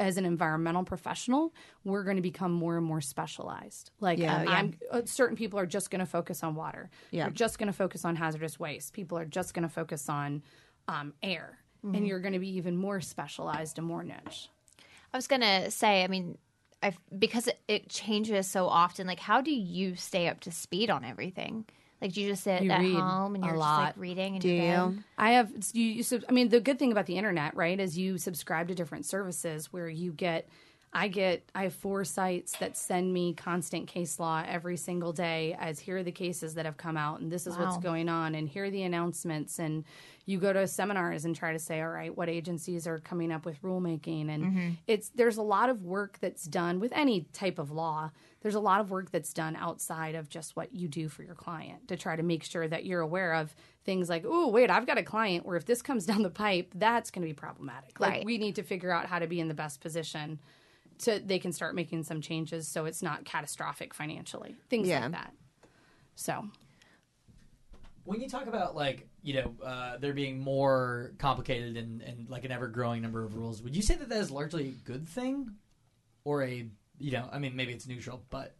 Speaker 4: as an environmental professional, we're going to become more and more specialized. Like
Speaker 1: Yeah,
Speaker 4: um,
Speaker 1: yeah.
Speaker 4: I'm uh, certain people are just going to focus on water.
Speaker 1: Yeah.
Speaker 4: They're just going to focus on hazardous waste. People are just going to focus on um, air.
Speaker 1: Mm-hmm.
Speaker 4: And you're going to be even more specialized and more niche.
Speaker 2: I was gonna say, I mean, I because it, it changes so often. Like, how do you stay up to speed on everything? Like, do you just sit
Speaker 4: You
Speaker 2: at home and you're just
Speaker 4: lot.
Speaker 2: like reading? And
Speaker 1: Do
Speaker 2: you're
Speaker 1: you?
Speaker 4: I have you, you sub, I mean the good thing about the internet, right, is you subscribe to different services where you get I get I have four sites that send me constant case law every single day as here are the cases that have come out and this is what's going on and here are the announcements and you go to seminars and try to say all right what agencies are coming up with rulemaking? And mm-hmm. it's there's a lot of work that's done with any type of law. There's a lot of work that's done outside of just what you do for your client to try to make sure that you're aware of things like oh wait i've got a client where if this comes down the pipe that's going to be problematic. Like
Speaker 2: Right.
Speaker 4: we need to figure out how to be in the best position so they can start making some changes so it's not catastrophic financially things
Speaker 1: Yeah.
Speaker 4: like that so
Speaker 3: When you talk about like you know uh, there being more complicated and, and like an ever growing number of rules, would you say that that is largely a good thing, or a you know I mean maybe it's neutral, but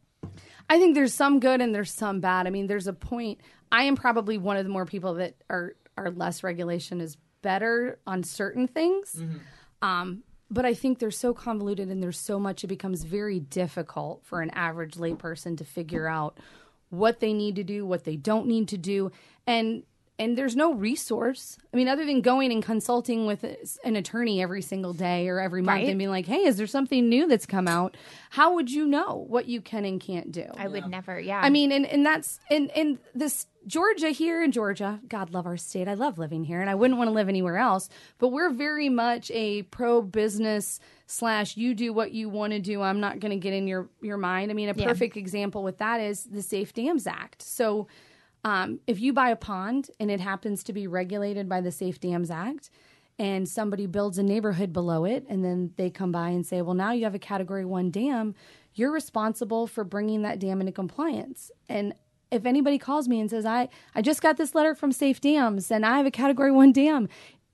Speaker 4: I think there's some good and there's some bad. I mean, there's a point. I am probably one of the more people that are are less regulation is better on certain things. Um, but I think they're so convoluted and there's so much it becomes very difficult for an average layperson to figure out what they need to do, what they don't need to do, and and there's no resource. I mean, other than going and consulting with an attorney every single day or every month
Speaker 1: Right.
Speaker 4: and being like, "Hey, is there something new that's come out?" How would you know what you can and can't do?
Speaker 2: I would never. Yeah.
Speaker 4: I mean, and, and that's and and this Georgia here in Georgia, God love our state. I love living here, and I wouldn't want to live anywhere else. But we're very much a pro business slash you do what you want to do. I'm not going to get in your your mind. I mean, a
Speaker 2: Yeah.
Speaker 4: perfect example with that is the Safe Dams Act. So. Um, if you buy a pond and it happens to be regulated by the Safe Dams Act, and somebody builds a neighborhood below it, and then they come by and say, "Well, now you have a Category One dam. You're responsible for bringing that dam into compliance." And if anybody calls me and says, "I I just got this letter from Safe Dams and I have a Category One dam,"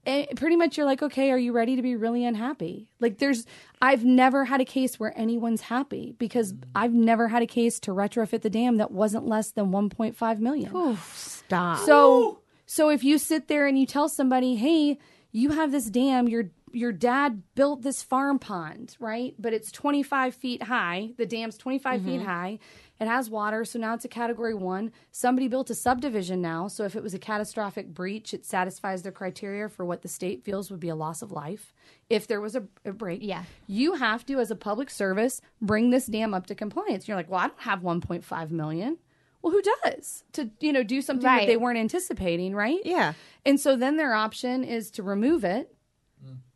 Speaker 4: eh, pretty much you're like, "Okay, are you ready to be really unhappy?" Like, there's I've never had a case where anyone's happy because I've never had a case to retrofit the dam that wasn't less than 1.5 million.
Speaker 1: Stop.
Speaker 4: So so if you sit there and you tell somebody, "Hey, you have this dam, your your dad built this farm pond, right? But it's 25 feet high. The dam's 25 feet mm-hmm. high. It has water, so now it's a category 1. Somebody built a subdivision now, so if it was a catastrophic breach, it satisfies the criteria for what the state feels would be a loss of life if there was a, a break.
Speaker 2: Yeah.
Speaker 4: You have to as a public service bring this dam up to compliance. You're like, "Well, I don't have 1.5 million. Well, who does to you know do something
Speaker 2: Right.
Speaker 4: that they weren't anticipating, right?
Speaker 1: Yeah.
Speaker 4: And so then their option is to remove it,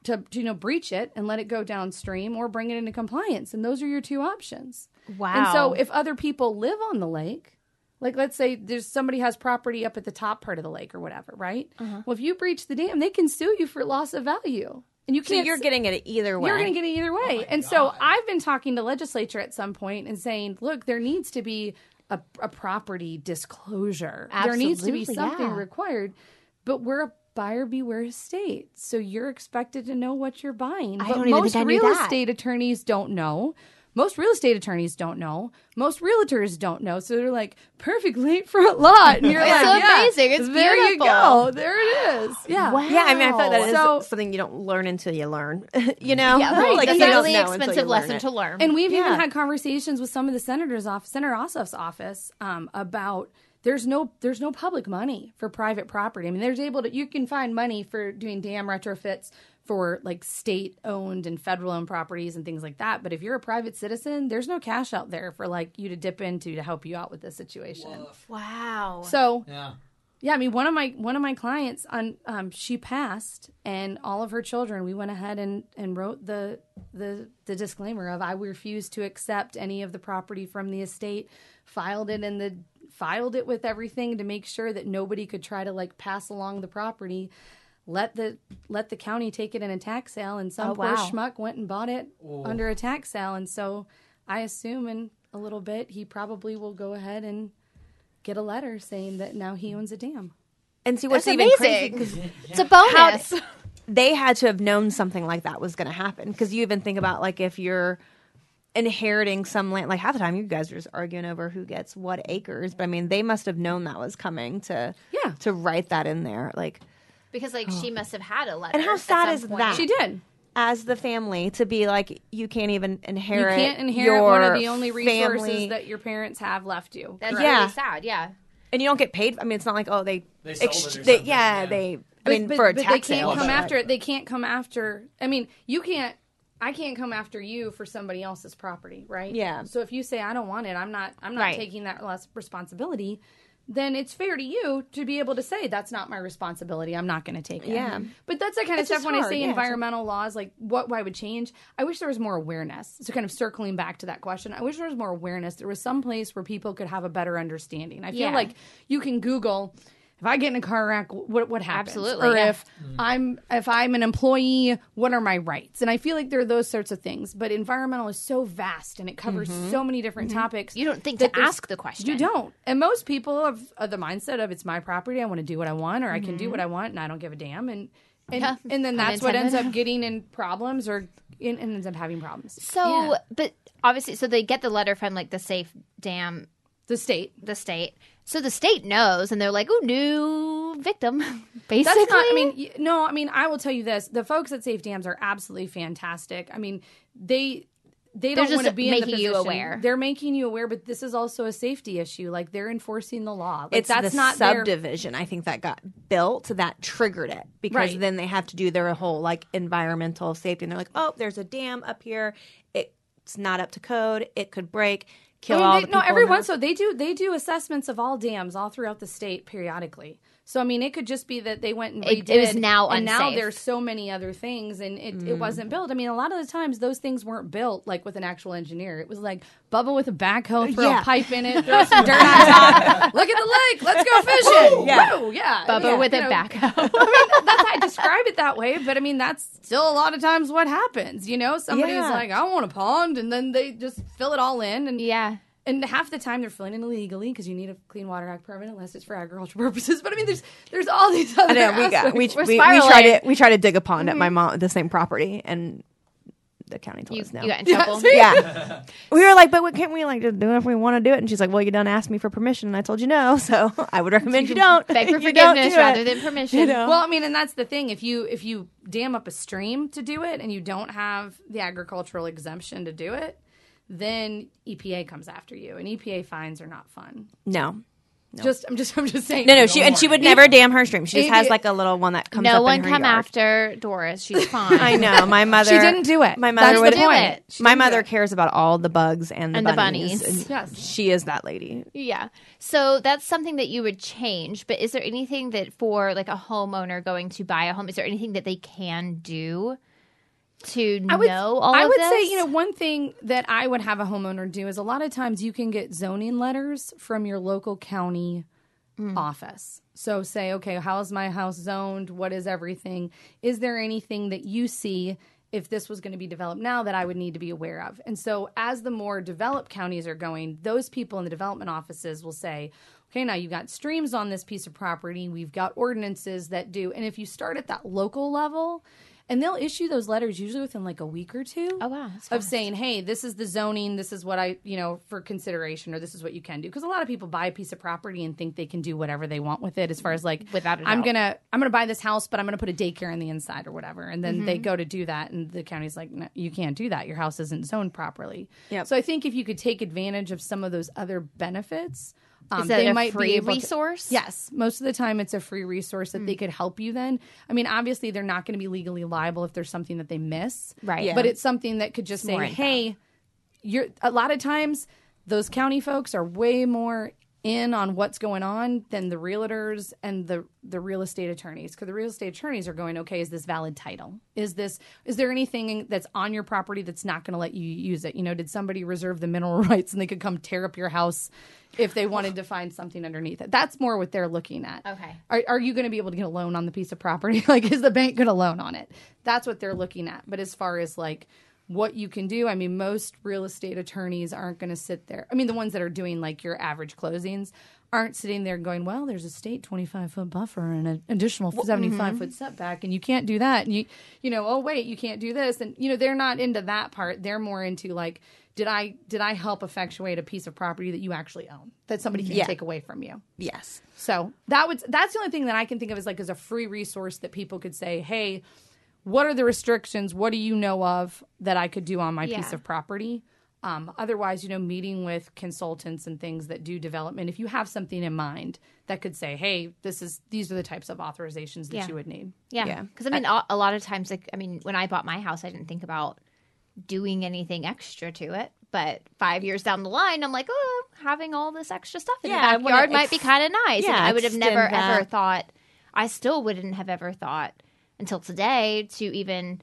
Speaker 4: to, to, you know breach it and let it go downstream, or bring it into compliance. And those are your two options.
Speaker 2: wow.
Speaker 4: And so if other people live on the lake, like let's say there's somebody has property up at the top part of the lake or whatever, right?
Speaker 1: Uh-huh.
Speaker 4: Well, if you breach the dam, they can sue you for loss of value, and you can't.
Speaker 1: you're getting it either way.
Speaker 4: you're going to get it either
Speaker 3: Oh
Speaker 4: way. and so I've been talking to legislature at some point and saying, look, there needs to be a, a property disclosure. There needs to be something
Speaker 2: yeah.
Speaker 4: required. But we're a buyer beware state. So you're expected to know what you're buying.
Speaker 2: I don't even
Speaker 4: most
Speaker 2: think I knew
Speaker 4: real
Speaker 2: that.
Speaker 4: estate attorneys don't know. Most real estate attorneys don't know. Most realtors don't know. So they're like, perfect lakefront lot. And you're
Speaker 2: It's
Speaker 4: like, yeah,
Speaker 2: amazing. It's
Speaker 4: there you
Speaker 2: beautiful.
Speaker 4: go. There it is. Yeah.
Speaker 2: Wow.
Speaker 1: Yeah, I mean, I thought like that is
Speaker 4: So-
Speaker 1: something you don't learn until you learn. you know,
Speaker 2: yeah, right.
Speaker 1: Like
Speaker 2: it's a really
Speaker 1: know until you
Speaker 2: expensive lesson
Speaker 1: it.
Speaker 2: to learn.
Speaker 4: And we've even had conversations with some of the senators off Senator Ossoff's office um, about there's no there's no public money for private property. I mean, there's able to you can find money for doing dam retrofits for like state owned and federal owned properties and things like that. But if you're a private citizen, there's no cash out there for like you to dip into to help you out with this situation.
Speaker 2: wow.
Speaker 4: So
Speaker 3: Yeah.
Speaker 4: yeah, I mean one of my one of my clients on um, she passed and all of her children. We went ahead and, and wrote the the the disclaimer of I refuse to accept any of the property from the estate. Filed it in the filed it with everything to make sure that nobody could try to like pass along the property. Let the let the county take it in a tax sale, and some
Speaker 2: Oh,
Speaker 4: poor
Speaker 2: wow.
Speaker 4: schmuck went and bought it under a tax sale, and so I assume in a little bit he probably will go ahead and get a letter saying that now he owns a dam.
Speaker 1: And see what's
Speaker 2: That's
Speaker 1: even crazy
Speaker 2: amazing.
Speaker 1: 'cause
Speaker 2: It's a bonus.
Speaker 1: they had to have known something like that was going to happen because you even think about like if you're inheriting some land like half the time you guys are just arguing over who gets what acres but i mean they must have known that was coming to
Speaker 4: Yeah.
Speaker 1: to write that in there like
Speaker 2: because like she oh. must have had a letter.
Speaker 1: And how
Speaker 2: at
Speaker 1: sad
Speaker 2: some
Speaker 1: is
Speaker 2: point.
Speaker 1: that?
Speaker 4: She did.
Speaker 1: as the family to be like you can't even
Speaker 4: You
Speaker 1: inherit
Speaker 4: can't inherit
Speaker 1: your
Speaker 4: one of the only resources
Speaker 1: family,
Speaker 4: that your parents have left you.
Speaker 2: That's
Speaker 1: Yeah.
Speaker 2: really sad. Yeah.
Speaker 1: and you don't get paid i mean it's not like oh they,
Speaker 3: They sold it or something,
Speaker 1: they yeah,
Speaker 3: yeah.
Speaker 1: they i
Speaker 4: But-
Speaker 1: mean
Speaker 4: but,
Speaker 1: for a
Speaker 4: but
Speaker 1: tax
Speaker 4: they can't
Speaker 1: sale
Speaker 4: come
Speaker 1: but,
Speaker 4: after
Speaker 1: it.
Speaker 4: They can't come after. I mean, you can't. I can't come after you for somebody else's property, right?
Speaker 1: Yeah.
Speaker 4: So if you say I don't want it, I'm not. I'm not
Speaker 2: Right.
Speaker 4: taking that less responsibility. Then it's fair to you to be able to say that's not my responsibility. I'm not going to take it.
Speaker 1: Yeah.
Speaker 4: But that's the kind of
Speaker 1: It's
Speaker 4: stuff
Speaker 1: just
Speaker 4: when I say
Speaker 1: yeah,
Speaker 4: environmental laws, like what why would change. I wish there was more awareness. So kind of circling back to that question, I wish there was more awareness. There was some place where people could have a better understanding. I feel
Speaker 2: Yeah.
Speaker 4: like you can Google if I get in a car wreck, what what happens?
Speaker 2: Absolutely,
Speaker 4: Or
Speaker 2: yeah.
Speaker 4: if I'm if I'm an employee, what are my rights? And I feel like there are those sorts of things. But environmental is so vast and it covers so many different topics.
Speaker 2: Mm-hmm. You don't think to ask the question.
Speaker 4: You don't. And most people have uh, the mindset of it's my property. I want to do what I want, or I can
Speaker 2: Mm-hmm.
Speaker 4: do what I want, and I don't give a damn. And and,
Speaker 2: Yeah,
Speaker 4: and then that's what ends up getting in problems, or in, and ends up having problems.
Speaker 2: So,
Speaker 4: Yeah.
Speaker 2: but obviously, so they get the letter from like the safe dam
Speaker 4: The state.
Speaker 2: the state. So the state knows, and they're like, "Oh, new victim." Basically,
Speaker 4: That's not. I mean, no. I mean, I will tell you this: the folks at Safe Dams are absolutely fantastic. I mean, they they
Speaker 2: They're
Speaker 4: don't want to be in the
Speaker 2: making you aware.
Speaker 4: They're making you aware, but this is also a safety issue. Like they're enforcing the law. Like
Speaker 1: it's
Speaker 4: that's
Speaker 1: the
Speaker 4: not their.
Speaker 1: subdivision I think that got built that triggered it because
Speaker 4: Right.
Speaker 1: then they have to do their whole like environmental safety and they're like oh there's a dam up here it's not up to code it could break kill
Speaker 4: I mean,
Speaker 1: all
Speaker 4: they-
Speaker 1: the
Speaker 4: no,
Speaker 1: people
Speaker 4: every once so they do they do assessments of all dams all throughout the state periodically. So I mean, it could just be that they went and
Speaker 2: It-
Speaker 4: redid,
Speaker 2: it was now
Speaker 4: and now there's so many other things, and it,
Speaker 1: Mm.
Speaker 4: it wasn't built. I mean, a lot of the times those things weren't built like with an actual engineer. It was like Bubba with a backhoe, throw
Speaker 1: Yeah.
Speaker 4: a pipe in it, throw some dirt on top. Look at the lake, let's go fishing.
Speaker 1: Yeah.
Speaker 4: Woo, yeah,
Speaker 2: Bubba
Speaker 4: yeah,
Speaker 2: with a
Speaker 4: know,
Speaker 2: backhoe.
Speaker 4: I mean, that's how I describe it that way, but I mean, that's still a lot of times what happens. You know, somebody's
Speaker 1: Yeah.
Speaker 4: like, I want a pond, and then they just fill it all in, and
Speaker 2: yeah.
Speaker 4: And half the time they're filling in illegally because you need a Clean Water Act permit unless it's for agricultural purposes. But I mean, there's there's all these other.
Speaker 1: I know we got we, we, we tried to we tried to dig a pond at my mm-hmm. mom the same property and the county told
Speaker 2: You,
Speaker 1: us no
Speaker 2: you got in trouble.
Speaker 1: yeah we were like but what can't we like just do it if we want to do it and she's like well you don't ask me for permission and I told you no so I would recommend you don't
Speaker 2: Beg for
Speaker 1: You don't
Speaker 2: forgiveness
Speaker 1: do it.
Speaker 2: rather than permission.
Speaker 1: You know?
Speaker 4: Well, I mean, and that's the thing. If you if you dam up a stream to do it and you don't have the agricultural exemption to do it, then EPA comes after you, and EPA fines are not fun.
Speaker 1: no
Speaker 4: Just I'm just I'm just saying.
Speaker 1: no no she and she would never dam her stream she just has like a little one that comes
Speaker 2: no
Speaker 1: up
Speaker 2: one
Speaker 1: in her
Speaker 2: come
Speaker 1: yard.
Speaker 2: after Doris. She's fine.
Speaker 1: I know my mother
Speaker 4: She didn't do it.
Speaker 1: my mother
Speaker 4: That's
Speaker 1: would
Speaker 4: the point.
Speaker 2: it.
Speaker 1: My mother cares about all the bugs and the
Speaker 2: And the
Speaker 1: bunnies,
Speaker 2: bunnies.
Speaker 1: and
Speaker 4: Yes.
Speaker 1: she is that lady
Speaker 2: Yeah. So that's something that you would change. But is there anything that for like a homeowner going to buy a home, is there anything that they can do to
Speaker 4: I would,
Speaker 2: know all
Speaker 4: I would
Speaker 2: this?
Speaker 4: say, you know, one thing that I would have a homeowner do is a lot of times you can get zoning letters from your local county mm. office. So say, okay, how's my house zoned? What is everything? Is there anything that you see if this was going to be developed now that I would need to be aware of? And so as the more developed counties are going, those people in the development offices will say, okay, now you've got streams on this piece of property. We've got ordinances that do. And if you start at that local level, and they'll issue those letters usually within like a week or two
Speaker 2: Oh, wow.
Speaker 4: Of saying, hey, this is the zoning, this is what I, you know, for consideration, or this is what you can do. Because a lot of people buy a piece of property and think they can do whatever they want with it, as far as like,
Speaker 2: Without
Speaker 4: I'm
Speaker 2: doubt.
Speaker 4: gonna, I'm gonna buy this house, but I'm gonna put a daycare in the inside or whatever, and then
Speaker 2: Mm-hmm.
Speaker 4: they go to do that, and the county's like, no, you can't do that. Your house isn't zoned properly.
Speaker 1: Yep.
Speaker 4: So I think if you could take advantage of some of those other benefits. Um,
Speaker 2: Is that
Speaker 4: they
Speaker 2: a
Speaker 4: might
Speaker 2: free
Speaker 4: be able to-
Speaker 2: resource?
Speaker 4: Yes, most of the time it's a free resource that they could help you. Then, I mean, obviously they're not going to be legally liable if there's something that they miss,
Speaker 2: Right.
Speaker 1: Yeah.
Speaker 4: But it's something that could just
Speaker 2: more
Speaker 4: say, "Hey, you're." A lot of times, those county folks are way more in on what's going on than the realtors and the the real estate attorneys because the real estate attorneys are going okay is this valid title? Is this is there anything that's on your property that's not going to let you use it? You know did somebody reserve the mineral rights and they could come tear up your house if they wanted to find something underneath it? That's more what they're looking at.
Speaker 2: Okay.
Speaker 4: are, are you going to be able to get a loan on the piece of property? Like is the bank going to loan on it? That's what they're looking at. But as far as like what you can do. I mean most real estate attorneys aren't going to sit there i mean the ones that are doing like your average closings aren't sitting there going well there's a state 25 foot buffer and an additional 75 foot mm-hmm. setback and you can't do that. And you you know oh wait you can't do this. And you know they're not into that part. They're more into like did i did i help effectuate a piece of property that you actually own that somebody can
Speaker 1: Yeah.
Speaker 4: take away from you?
Speaker 1: Yes.
Speaker 4: So that would that's the only thing that I can think of as like as a free resource that people could say, hey, what are the restrictions? What do you know of that I could do on my piece of property? Um, otherwise, you know, meeting with consultants and things that do development. If you have something in mind that could say, "Hey, this is these are the types of authorizations that
Speaker 2: Yeah.
Speaker 4: you would need."
Speaker 2: Yeah.
Speaker 1: Yeah.
Speaker 2: Because I mean, a a lot of times, like, I mean, when I bought my house, I didn't think about doing anything extra to it. But five years down the line, I'm like, oh, having all this extra stuff in
Speaker 1: Yeah,
Speaker 2: the
Speaker 1: wanna
Speaker 2: backyard might
Speaker 1: ex-
Speaker 2: be kind of nice.
Speaker 1: Yeah,
Speaker 2: and I would have never
Speaker 1: extend
Speaker 2: ever thought, I still wouldn't have ever thought until today to even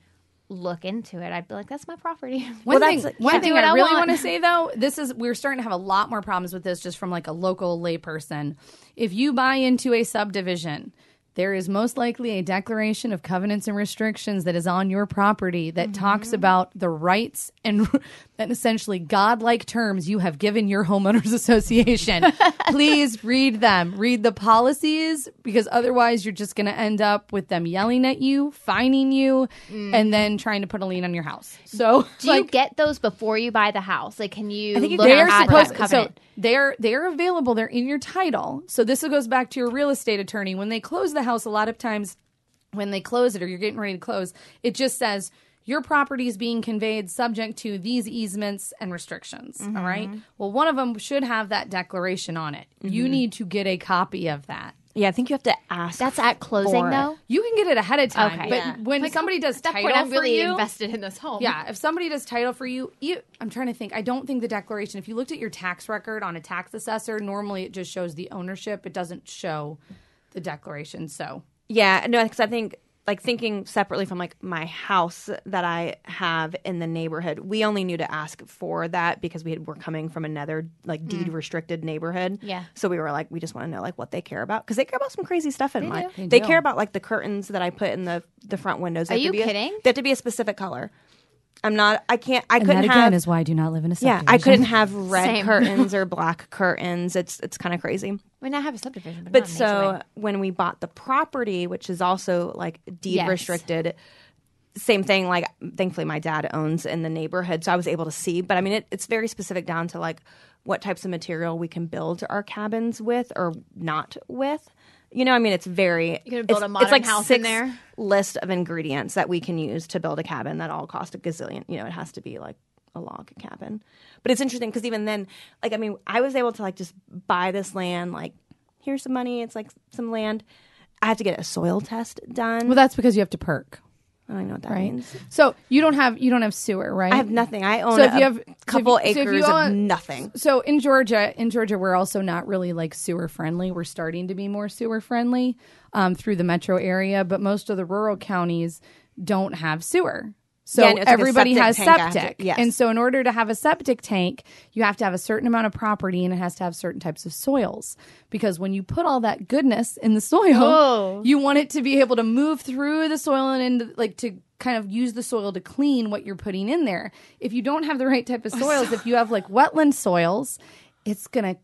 Speaker 2: look into it. I'd be like, that's my property.
Speaker 4: One
Speaker 1: Well,
Speaker 4: thing, one thing I
Speaker 2: I
Speaker 4: really
Speaker 2: want.
Speaker 4: want to say though, this is we're starting to have a lot more problems with this just from like a local layperson. If you buy into a subdivision there is most likely a declaration of covenants and restrictions that is on your property that mm-hmm. talks about the rights and, and essentially godlike terms you have given your homeowners association. Please read them. Read the policies because otherwise you're just going to end up with them yelling at you, fining you, mm. and then trying to put a lien on your house. So
Speaker 2: Do you get those before you buy the house? Like, can you
Speaker 1: think you
Speaker 2: look
Speaker 4: they are
Speaker 2: at
Speaker 4: supposed
Speaker 2: that
Speaker 4: so they're they're available they're in your title so this goes back to your real estate attorney when they close the house a lot of times when they close it or you're getting ready to close it just says your property is being conveyed subject to these easements and restrictions all right mm-hmm. well one of them should have that declaration on it you mm-hmm. need to get a copy of that
Speaker 1: Yeah, I think you have to ask.
Speaker 2: That's at closing,
Speaker 1: for it.
Speaker 2: though.
Speaker 4: you can get it ahead of time
Speaker 2: Okay.
Speaker 4: but
Speaker 2: Yeah.
Speaker 4: when
Speaker 2: Like,
Speaker 4: somebody does
Speaker 2: At that
Speaker 4: title
Speaker 2: point, I'm
Speaker 4: for
Speaker 2: really
Speaker 4: you,
Speaker 2: invested in this home.
Speaker 4: Yeah, if somebody does title for you, you, I'm trying to think. I don't think the declaration. If you looked at your tax record on a tax assessor, normally it just shows the ownership. It doesn't show the declaration. So
Speaker 1: Yeah, no, because I think like thinking separately from like my house that I have in the neighborhood, we only knew to ask for that because we had, were coming from another like mm. deed restricted neighborhood.
Speaker 2: Yeah.
Speaker 1: So we were like, we just want to know like what they care about because they care about some crazy stuff in mine.
Speaker 4: do.
Speaker 1: They,
Speaker 4: They do.
Speaker 1: care about like the curtains that I put in the the front windows. They
Speaker 2: Are
Speaker 1: have to
Speaker 2: you
Speaker 1: be a-
Speaker 2: kidding?
Speaker 1: they have to be a specific color. I'm not. I can't. I
Speaker 4: and
Speaker 1: couldn't
Speaker 4: that again
Speaker 1: have.
Speaker 4: is why I do not live in a subdivision. yeah.
Speaker 1: I couldn't have red
Speaker 2: Same.
Speaker 1: curtains or black curtains. It's it's kind of crazy.
Speaker 2: I mean, I have a subdivision, but,
Speaker 1: But
Speaker 2: not
Speaker 1: so when we bought the property, which is also like deed
Speaker 2: Yes.
Speaker 1: restricted, same thing. Like thankfully, my dad owns in the neighborhood, so I was able to see. But I mean, it, it's very specific down to like what types of material we can build our cabins with or not with. You know, I mean, it's very.
Speaker 2: You gonna build
Speaker 1: it's,
Speaker 2: a modern
Speaker 1: it's like
Speaker 2: house in
Speaker 1: six
Speaker 2: there?
Speaker 1: List of ingredients that we can use to build a cabin that all cost a gazillion. You know, it has to be like a log cabin. But it's interesting because even then, like, I mean, I was able to like just buy this land. Like, here's some money. It's like some land. I have to get a soil test done.
Speaker 4: Well, that's because you have to perc,
Speaker 1: I don't know what that
Speaker 4: right?
Speaker 1: means.
Speaker 4: So you don't have you don't have sewer, right?
Speaker 1: I have nothing. I own
Speaker 4: So if
Speaker 1: a
Speaker 4: you have- so
Speaker 1: couple
Speaker 4: so if you
Speaker 1: acres of
Speaker 4: own-
Speaker 1: nothing.
Speaker 4: So in Georgia, in Georgia, we're also not really like sewer friendly. We're starting to be more sewer friendly um, through the metro area, but most of the rural counties don't have sewer. So
Speaker 1: Yeah, like a
Speaker 4: everybody
Speaker 1: septic
Speaker 4: has
Speaker 1: tank I to-
Speaker 4: septic.
Speaker 1: yes.
Speaker 4: And so in order to have a septic tank, you have to have a certain amount of property and it has to have certain types of soils. Because when you put all that goodness in the soil,
Speaker 2: Oh.
Speaker 4: you want it to be able to move through the soil and into, like to kind of use the soil to clean what you're putting in there. If you don't have the right type of oh, soils, if you have like wetland soils, it's gonna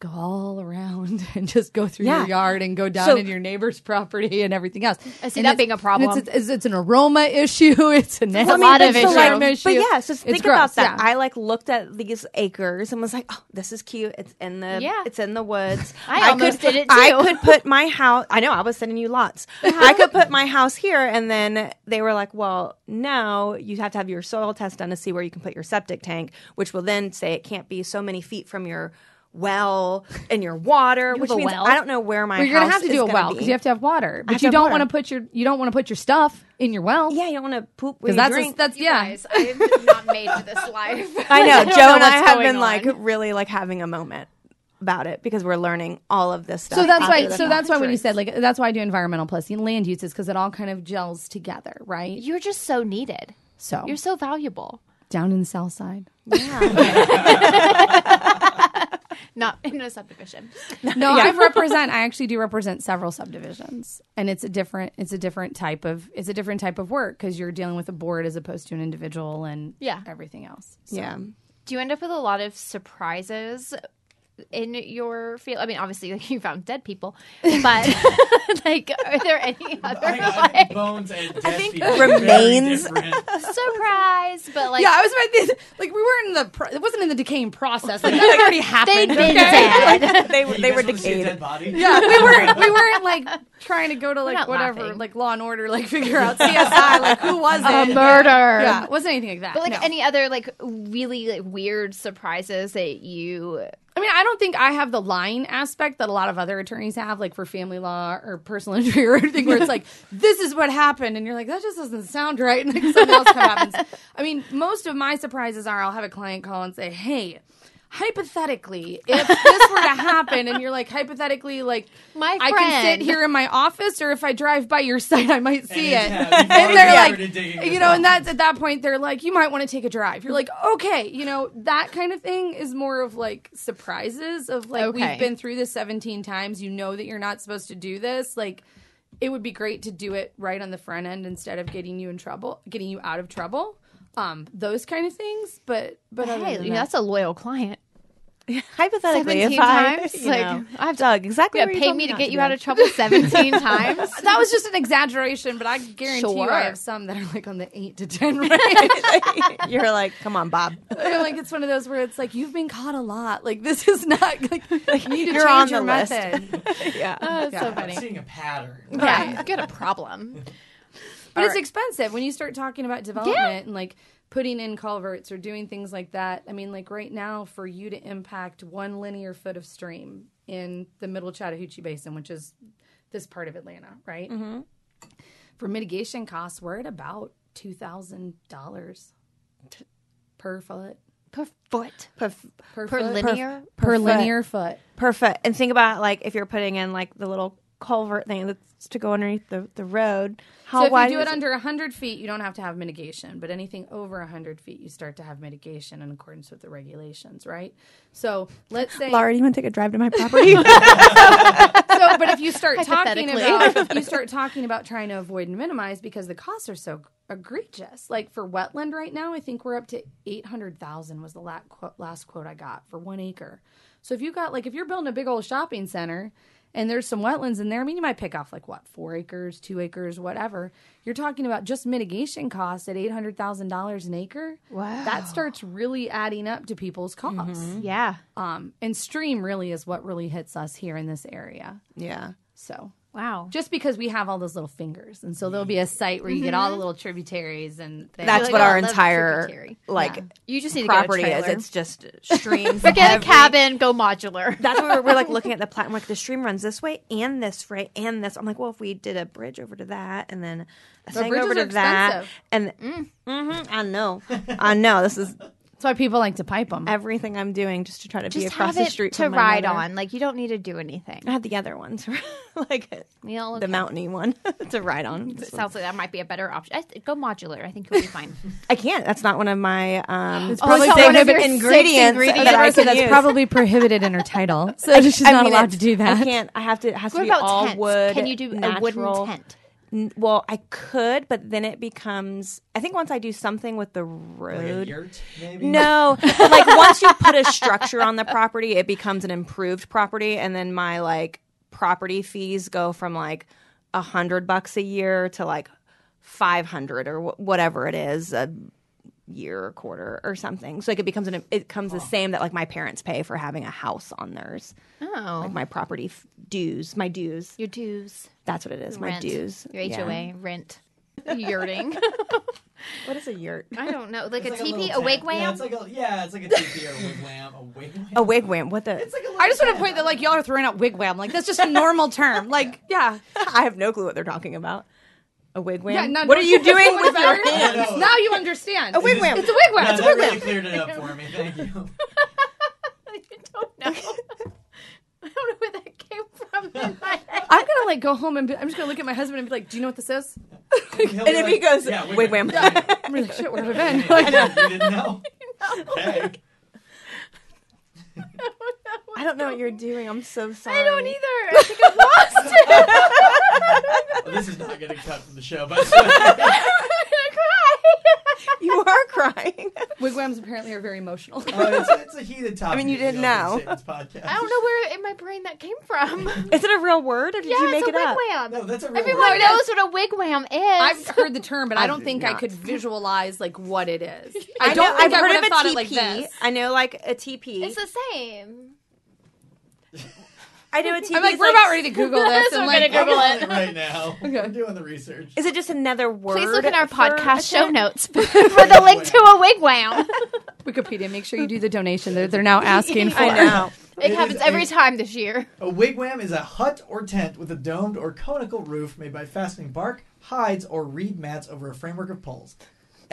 Speaker 4: go all around and just go through
Speaker 1: Yeah.
Speaker 4: your yard and go down
Speaker 1: So-
Speaker 4: in your neighbor's property and everything else.
Speaker 2: I see
Speaker 4: And
Speaker 2: that being a problem.
Speaker 4: It's, it's, it's an aroma issue. It's a,
Speaker 2: a lot of issues.
Speaker 4: issue.
Speaker 1: but yeah, so
Speaker 4: It's
Speaker 1: think
Speaker 4: gross,
Speaker 1: about that.
Speaker 4: yeah.
Speaker 1: I like looked at these acres and was like, "Oh, this is cute. It's in the
Speaker 2: Yeah.
Speaker 1: it's in the woods."
Speaker 2: I almost
Speaker 1: could,
Speaker 2: did it
Speaker 1: I could put my house. I know I was sending you lots. I could put my house here, and then they were like, "Well, no, you have to have your soil test done to see where you can put your septic tank, which will then say it can't be so many feet from your." Well, and your water, which
Speaker 2: a
Speaker 1: means
Speaker 2: well?
Speaker 1: I don't know where my
Speaker 4: Well, you're gonna have to do a well because you have to have water, but
Speaker 1: have
Speaker 4: you don't want to put your you don't want to put your stuff in your well.
Speaker 1: yeah, you don't want to poop
Speaker 4: because
Speaker 1: when you
Speaker 4: that's a, that's
Speaker 2: You
Speaker 4: yeah.
Speaker 2: guys, I am not made for this life.
Speaker 1: I know.
Speaker 2: don't
Speaker 1: Joe
Speaker 2: know
Speaker 1: and I have
Speaker 2: going
Speaker 1: been like really like having a moment about it because we're learning all of this stuff.
Speaker 4: So that's why. So that's why when you said like that's why I do environmental plus land uses because it all kind of gels together, right?
Speaker 2: You're just so needed.
Speaker 4: So
Speaker 2: You're so valuable.
Speaker 4: down in the south side.
Speaker 2: Not in a subdivision.
Speaker 4: No, I represent. I actually do represent several subdivisions, and it's a different. It's a different type of. It's a different type of work because you're dealing with a board as opposed to an individual and
Speaker 2: Yeah.
Speaker 4: everything else. So-
Speaker 1: yeah.
Speaker 2: Do you end up with a lot of surprises in your field? I mean, obviously, like, you found dead people, but like, are there any other
Speaker 3: I, I
Speaker 2: like,
Speaker 3: think bones and dead
Speaker 1: think
Speaker 3: people
Speaker 1: remains-
Speaker 2: surprise? But like,
Speaker 4: yeah, I was about to, like we weren't in the. Pro- it wasn't in the decaying process. Like that already happened.
Speaker 2: they'd been
Speaker 4: okay?
Speaker 2: dead.
Speaker 1: they
Speaker 3: You
Speaker 1: they were
Speaker 3: guys wanna see a
Speaker 1: decayed.
Speaker 3: dead body?
Speaker 4: Yeah, we weren't. We weren't like trying to go to like whatever,
Speaker 2: laughing.
Speaker 4: like Law and Order, like figure out CSI, like who was it?
Speaker 2: A murder.
Speaker 4: Yeah, it wasn't anything like that.
Speaker 2: But like
Speaker 4: no.
Speaker 2: any other like really like weird surprises that you
Speaker 4: I mean, I don't think I have the lying aspect that a lot of other attorneys have, like for family law or personal injury or anything, where it's like, this is what happened. And you're like, that just doesn't sound right. And like something else happens. I mean, most of my surprises are I'll have a client call and say, hey, hypothetically, if this were to happen, and you're like, hypothetically, like,
Speaker 2: My
Speaker 4: I can
Speaker 2: friend.
Speaker 4: sit here in my office, or if I drive by your site, I might see
Speaker 3: it's-
Speaker 4: it.
Speaker 3: yeah,
Speaker 4: and they're like, you know, and that's at that point, they're like, you might want to take a drive. You're like, okay, you know, that kind of thing is more of like surprises of like,
Speaker 2: Okay.
Speaker 4: we've been through this 17 times. You know that you're not supposed to do this. Like, it would be great to do it right on the front end instead of getting you in trouble, getting you out of trouble. Um, those kind of things. But but other
Speaker 2: Hey, you know,
Speaker 4: that-
Speaker 2: that's a loyal client.
Speaker 1: Hypothetically, if
Speaker 2: 17
Speaker 1: I,
Speaker 2: times?
Speaker 1: you
Speaker 2: Like,
Speaker 1: know,
Speaker 2: I've-
Speaker 1: Doug, exactly.
Speaker 2: Yeah,
Speaker 1: where you
Speaker 2: pay me to
Speaker 1: not
Speaker 2: get you out of trouble 17 times.
Speaker 4: that was just an exaggeration, but I guarantee you I have some that are like on the eight to ten range.
Speaker 1: You're like, come on, Bob.
Speaker 4: like it's one of those where it's like you've been caught a lot. Like this is not like you need to
Speaker 1: You're
Speaker 4: change
Speaker 1: on
Speaker 4: your
Speaker 1: the list.
Speaker 4: method.
Speaker 1: yeah.
Speaker 2: Oh, that's so
Speaker 3: I'm
Speaker 2: funny.
Speaker 3: seeing a pattern.
Speaker 2: Yeah, you got a problem.
Speaker 4: But it's expensive when you start talking about development and like putting in culverts or doing things like that. I mean, like right now, for you to impact one linear foot of stream in the middle Chattahoochee Basin, which is this part of Atlanta, right? Mm-hmm. For mitigation costs, we're at about two thousand dollars per foot.
Speaker 2: Per foot.
Speaker 1: Per,
Speaker 4: Per,
Speaker 2: Per
Speaker 4: foot?
Speaker 2: linear?
Speaker 4: per,
Speaker 1: per foot.
Speaker 4: linear foot.
Speaker 1: perfect. And think about like if you're putting in like the little culvert thing that's to go underneath the, the road. How
Speaker 4: So if
Speaker 1: wide
Speaker 4: you do it under 100 feet, you don't have to have mitigation. But anything over 100 feet, you start to have mitigation in accordance with the regulations, right? So let's say.
Speaker 1: Laura, do you want to take a drive to my property?
Speaker 4: so, but if you start talking about if you start talking about trying to avoid and minimize because the costs are so egregious. Like for wetland right now, I think we're up to 800,000 was the last quote, last quote I got for 1 acre. So if you got like if you're building a big old shopping center and there's some wetlands in there, I mean you might pick off like what, 4 acres, 2 acres, whatever. You're talking about just mitigation costs at $800,000 an acre.
Speaker 2: Wow.
Speaker 4: That starts really adding up to people's costs.
Speaker 2: Yeah.
Speaker 4: Um, and stream really is what really hits us here in this area.
Speaker 1: yeah.
Speaker 4: So
Speaker 2: Wow.
Speaker 4: just because we have all those little fingers, and so there'll be a site where you get all the little tributaries, and they
Speaker 1: That's
Speaker 2: like,
Speaker 1: what
Speaker 2: oh,
Speaker 1: our entire like
Speaker 4: Yeah.
Speaker 2: You just need to
Speaker 1: property
Speaker 2: get a
Speaker 1: is. It's just streams.
Speaker 2: Get a cabin, go modular.
Speaker 1: That's what we're, we're like looking at the plat. I'm like, the stream runs this way and this way and this. I'm like, well, if we did a bridge over to that and then a thing over to
Speaker 4: are
Speaker 1: that,
Speaker 4: expensive.
Speaker 1: and Mhm, I know, I know. This is
Speaker 4: that's why people like to pipe them.
Speaker 1: everything I'm doing just to try to be
Speaker 2: Just
Speaker 1: across
Speaker 2: have
Speaker 1: the
Speaker 2: it
Speaker 1: street
Speaker 2: to
Speaker 1: from my
Speaker 2: ride
Speaker 1: mother.
Speaker 2: on. Like you don't need to do anything.
Speaker 1: I had the other ones, like
Speaker 2: You know,
Speaker 1: the mountainy one to ride on.
Speaker 2: It sounds like that might be a better option. I th- go modular. I think you'll be fine.
Speaker 1: I can't. That's not one of my um,
Speaker 4: It's
Speaker 2: probably
Speaker 1: six
Speaker 2: one of your six
Speaker 1: ingredients
Speaker 2: ingredients.
Speaker 1: that I
Speaker 4: Rosa,
Speaker 1: can
Speaker 4: that's
Speaker 1: use.
Speaker 4: probably prohibited in her title, so she's
Speaker 1: I
Speaker 4: not
Speaker 1: mean,
Speaker 4: allowed to do that.
Speaker 1: I can't. I have to. It has
Speaker 2: what
Speaker 1: to be
Speaker 2: about
Speaker 1: all
Speaker 2: tents?
Speaker 1: wood.
Speaker 2: Can you do a wooden
Speaker 1: natural.
Speaker 2: tent?
Speaker 1: Well, I could, but then it becomes. I think once I do something with the
Speaker 3: Like
Speaker 1: road.
Speaker 3: yurt, maybe?
Speaker 1: No, like once you put a structure on the property, it becomes an improved property, and then my like property fees go from like a hundred bucks a year to like five hundred or wh- whatever it is a year or quarter or something. So like it becomes an it becomes the same that like my parents pay for having a house on theirs,
Speaker 2: Oh,
Speaker 1: like my property f- dues, my dues.
Speaker 2: your dues,
Speaker 1: That's what it is, my dues.
Speaker 2: your
Speaker 1: Yeah.
Speaker 2: HOA, rent, yurting.
Speaker 1: What is a yurt?
Speaker 2: I don't know, like
Speaker 3: It's
Speaker 2: a
Speaker 3: like
Speaker 2: teepee,
Speaker 3: little
Speaker 2: a wigwam.
Speaker 3: Yeah, it's like a yeah, it's like a teepee or a wigwam. A wigwam.
Speaker 1: A wigwam. What the?
Speaker 3: It's like a little
Speaker 4: I just want to point that like y'all are throwing out wigwam, like that's just a normal term. Like, yeah,
Speaker 1: I have no clue what they're talking about. A wigwam.
Speaker 4: yeah. No,
Speaker 1: what are you doing
Speaker 4: say
Speaker 1: with your
Speaker 4: better.
Speaker 1: hands?
Speaker 4: Now you understand.
Speaker 1: A wigwam.
Speaker 4: It's a wigwam.
Speaker 3: No,
Speaker 4: It's a
Speaker 3: that
Speaker 4: wigwam.
Speaker 3: really cleared it up for me. Thank you.
Speaker 2: I don't know. I don't know where that came from in my head.
Speaker 4: I'm gonna like go home and be, I'm just gonna look at my husband and be like, "Do you know what this is?"
Speaker 3: And
Speaker 1: And if he goes, yeah, wigwam.
Speaker 4: I'm like, "Shit, where have I been?"
Speaker 3: I know. You didn't know. Okay.
Speaker 1: I don't know what you're doing. I'm so sorry.
Speaker 2: I don't either. I think I lost it.
Speaker 3: Well, this is not getting cut from the show, but
Speaker 2: I'm gonna cry.
Speaker 1: You are crying.
Speaker 4: Wigwams apparently are very emotional.
Speaker 3: oh, it's, it's a heated topic.
Speaker 1: I mean, you didn't know.
Speaker 3: Podcast.
Speaker 2: I don't know where in my brain that came from.
Speaker 1: Is it a real word or did
Speaker 2: yeah,
Speaker 1: you make
Speaker 2: it's
Speaker 1: it
Speaker 2: a
Speaker 1: up?
Speaker 2: wigwam.
Speaker 3: No, that's a real
Speaker 2: Everyone
Speaker 3: word.
Speaker 2: knows what a wigwam is.
Speaker 4: I've heard the term, but I
Speaker 1: I've
Speaker 4: don't think I could visualize like what it is.
Speaker 1: I,
Speaker 4: I
Speaker 1: know,
Speaker 4: don't think
Speaker 1: I've
Speaker 4: I would
Speaker 1: heard
Speaker 4: have
Speaker 1: of a
Speaker 4: thought
Speaker 1: teepee.
Speaker 4: it like this.
Speaker 1: I know like a teepee.
Speaker 2: it's the same.
Speaker 1: I know a teepee.
Speaker 4: I'm like, we're about ready to Google this,
Speaker 2: So
Speaker 4: and
Speaker 2: we're
Speaker 4: like,
Speaker 2: gonna Google it.
Speaker 3: it right now.
Speaker 4: Okay.
Speaker 3: I'm doing the research.
Speaker 1: Is it just another word?
Speaker 2: Please look at our podcast show
Speaker 1: tent?
Speaker 2: notes for the link to a wigwam.
Speaker 4: Wikipedia, make sure you do the donation that they're now asking for.
Speaker 1: I know.
Speaker 2: It,
Speaker 3: It
Speaker 2: happens every
Speaker 3: a-
Speaker 2: time this year.
Speaker 3: A wigwam is a hut or tent with a domed or conical roof made by fastening bark, hides, or reed mats over a framework of poles,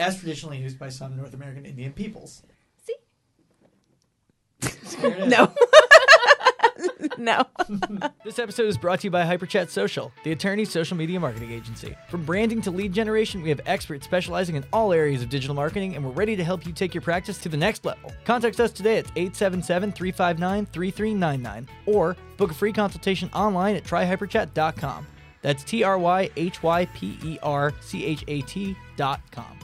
Speaker 3: as traditionally used by some North American Indian peoples.
Speaker 2: See?
Speaker 3: There it is.
Speaker 1: No. no.
Speaker 5: This episode is brought to you by HyperChat Social, the attorney's social media marketing agency. From branding to lead generation, we have experts specializing in all areas of digital marketing, and we're ready to help you take your practice to the next level. Contact us today at 877 359 3399 or book a free consultation online at tryhyperchat.com. That's T R Y H Y P E R C H A T dot com.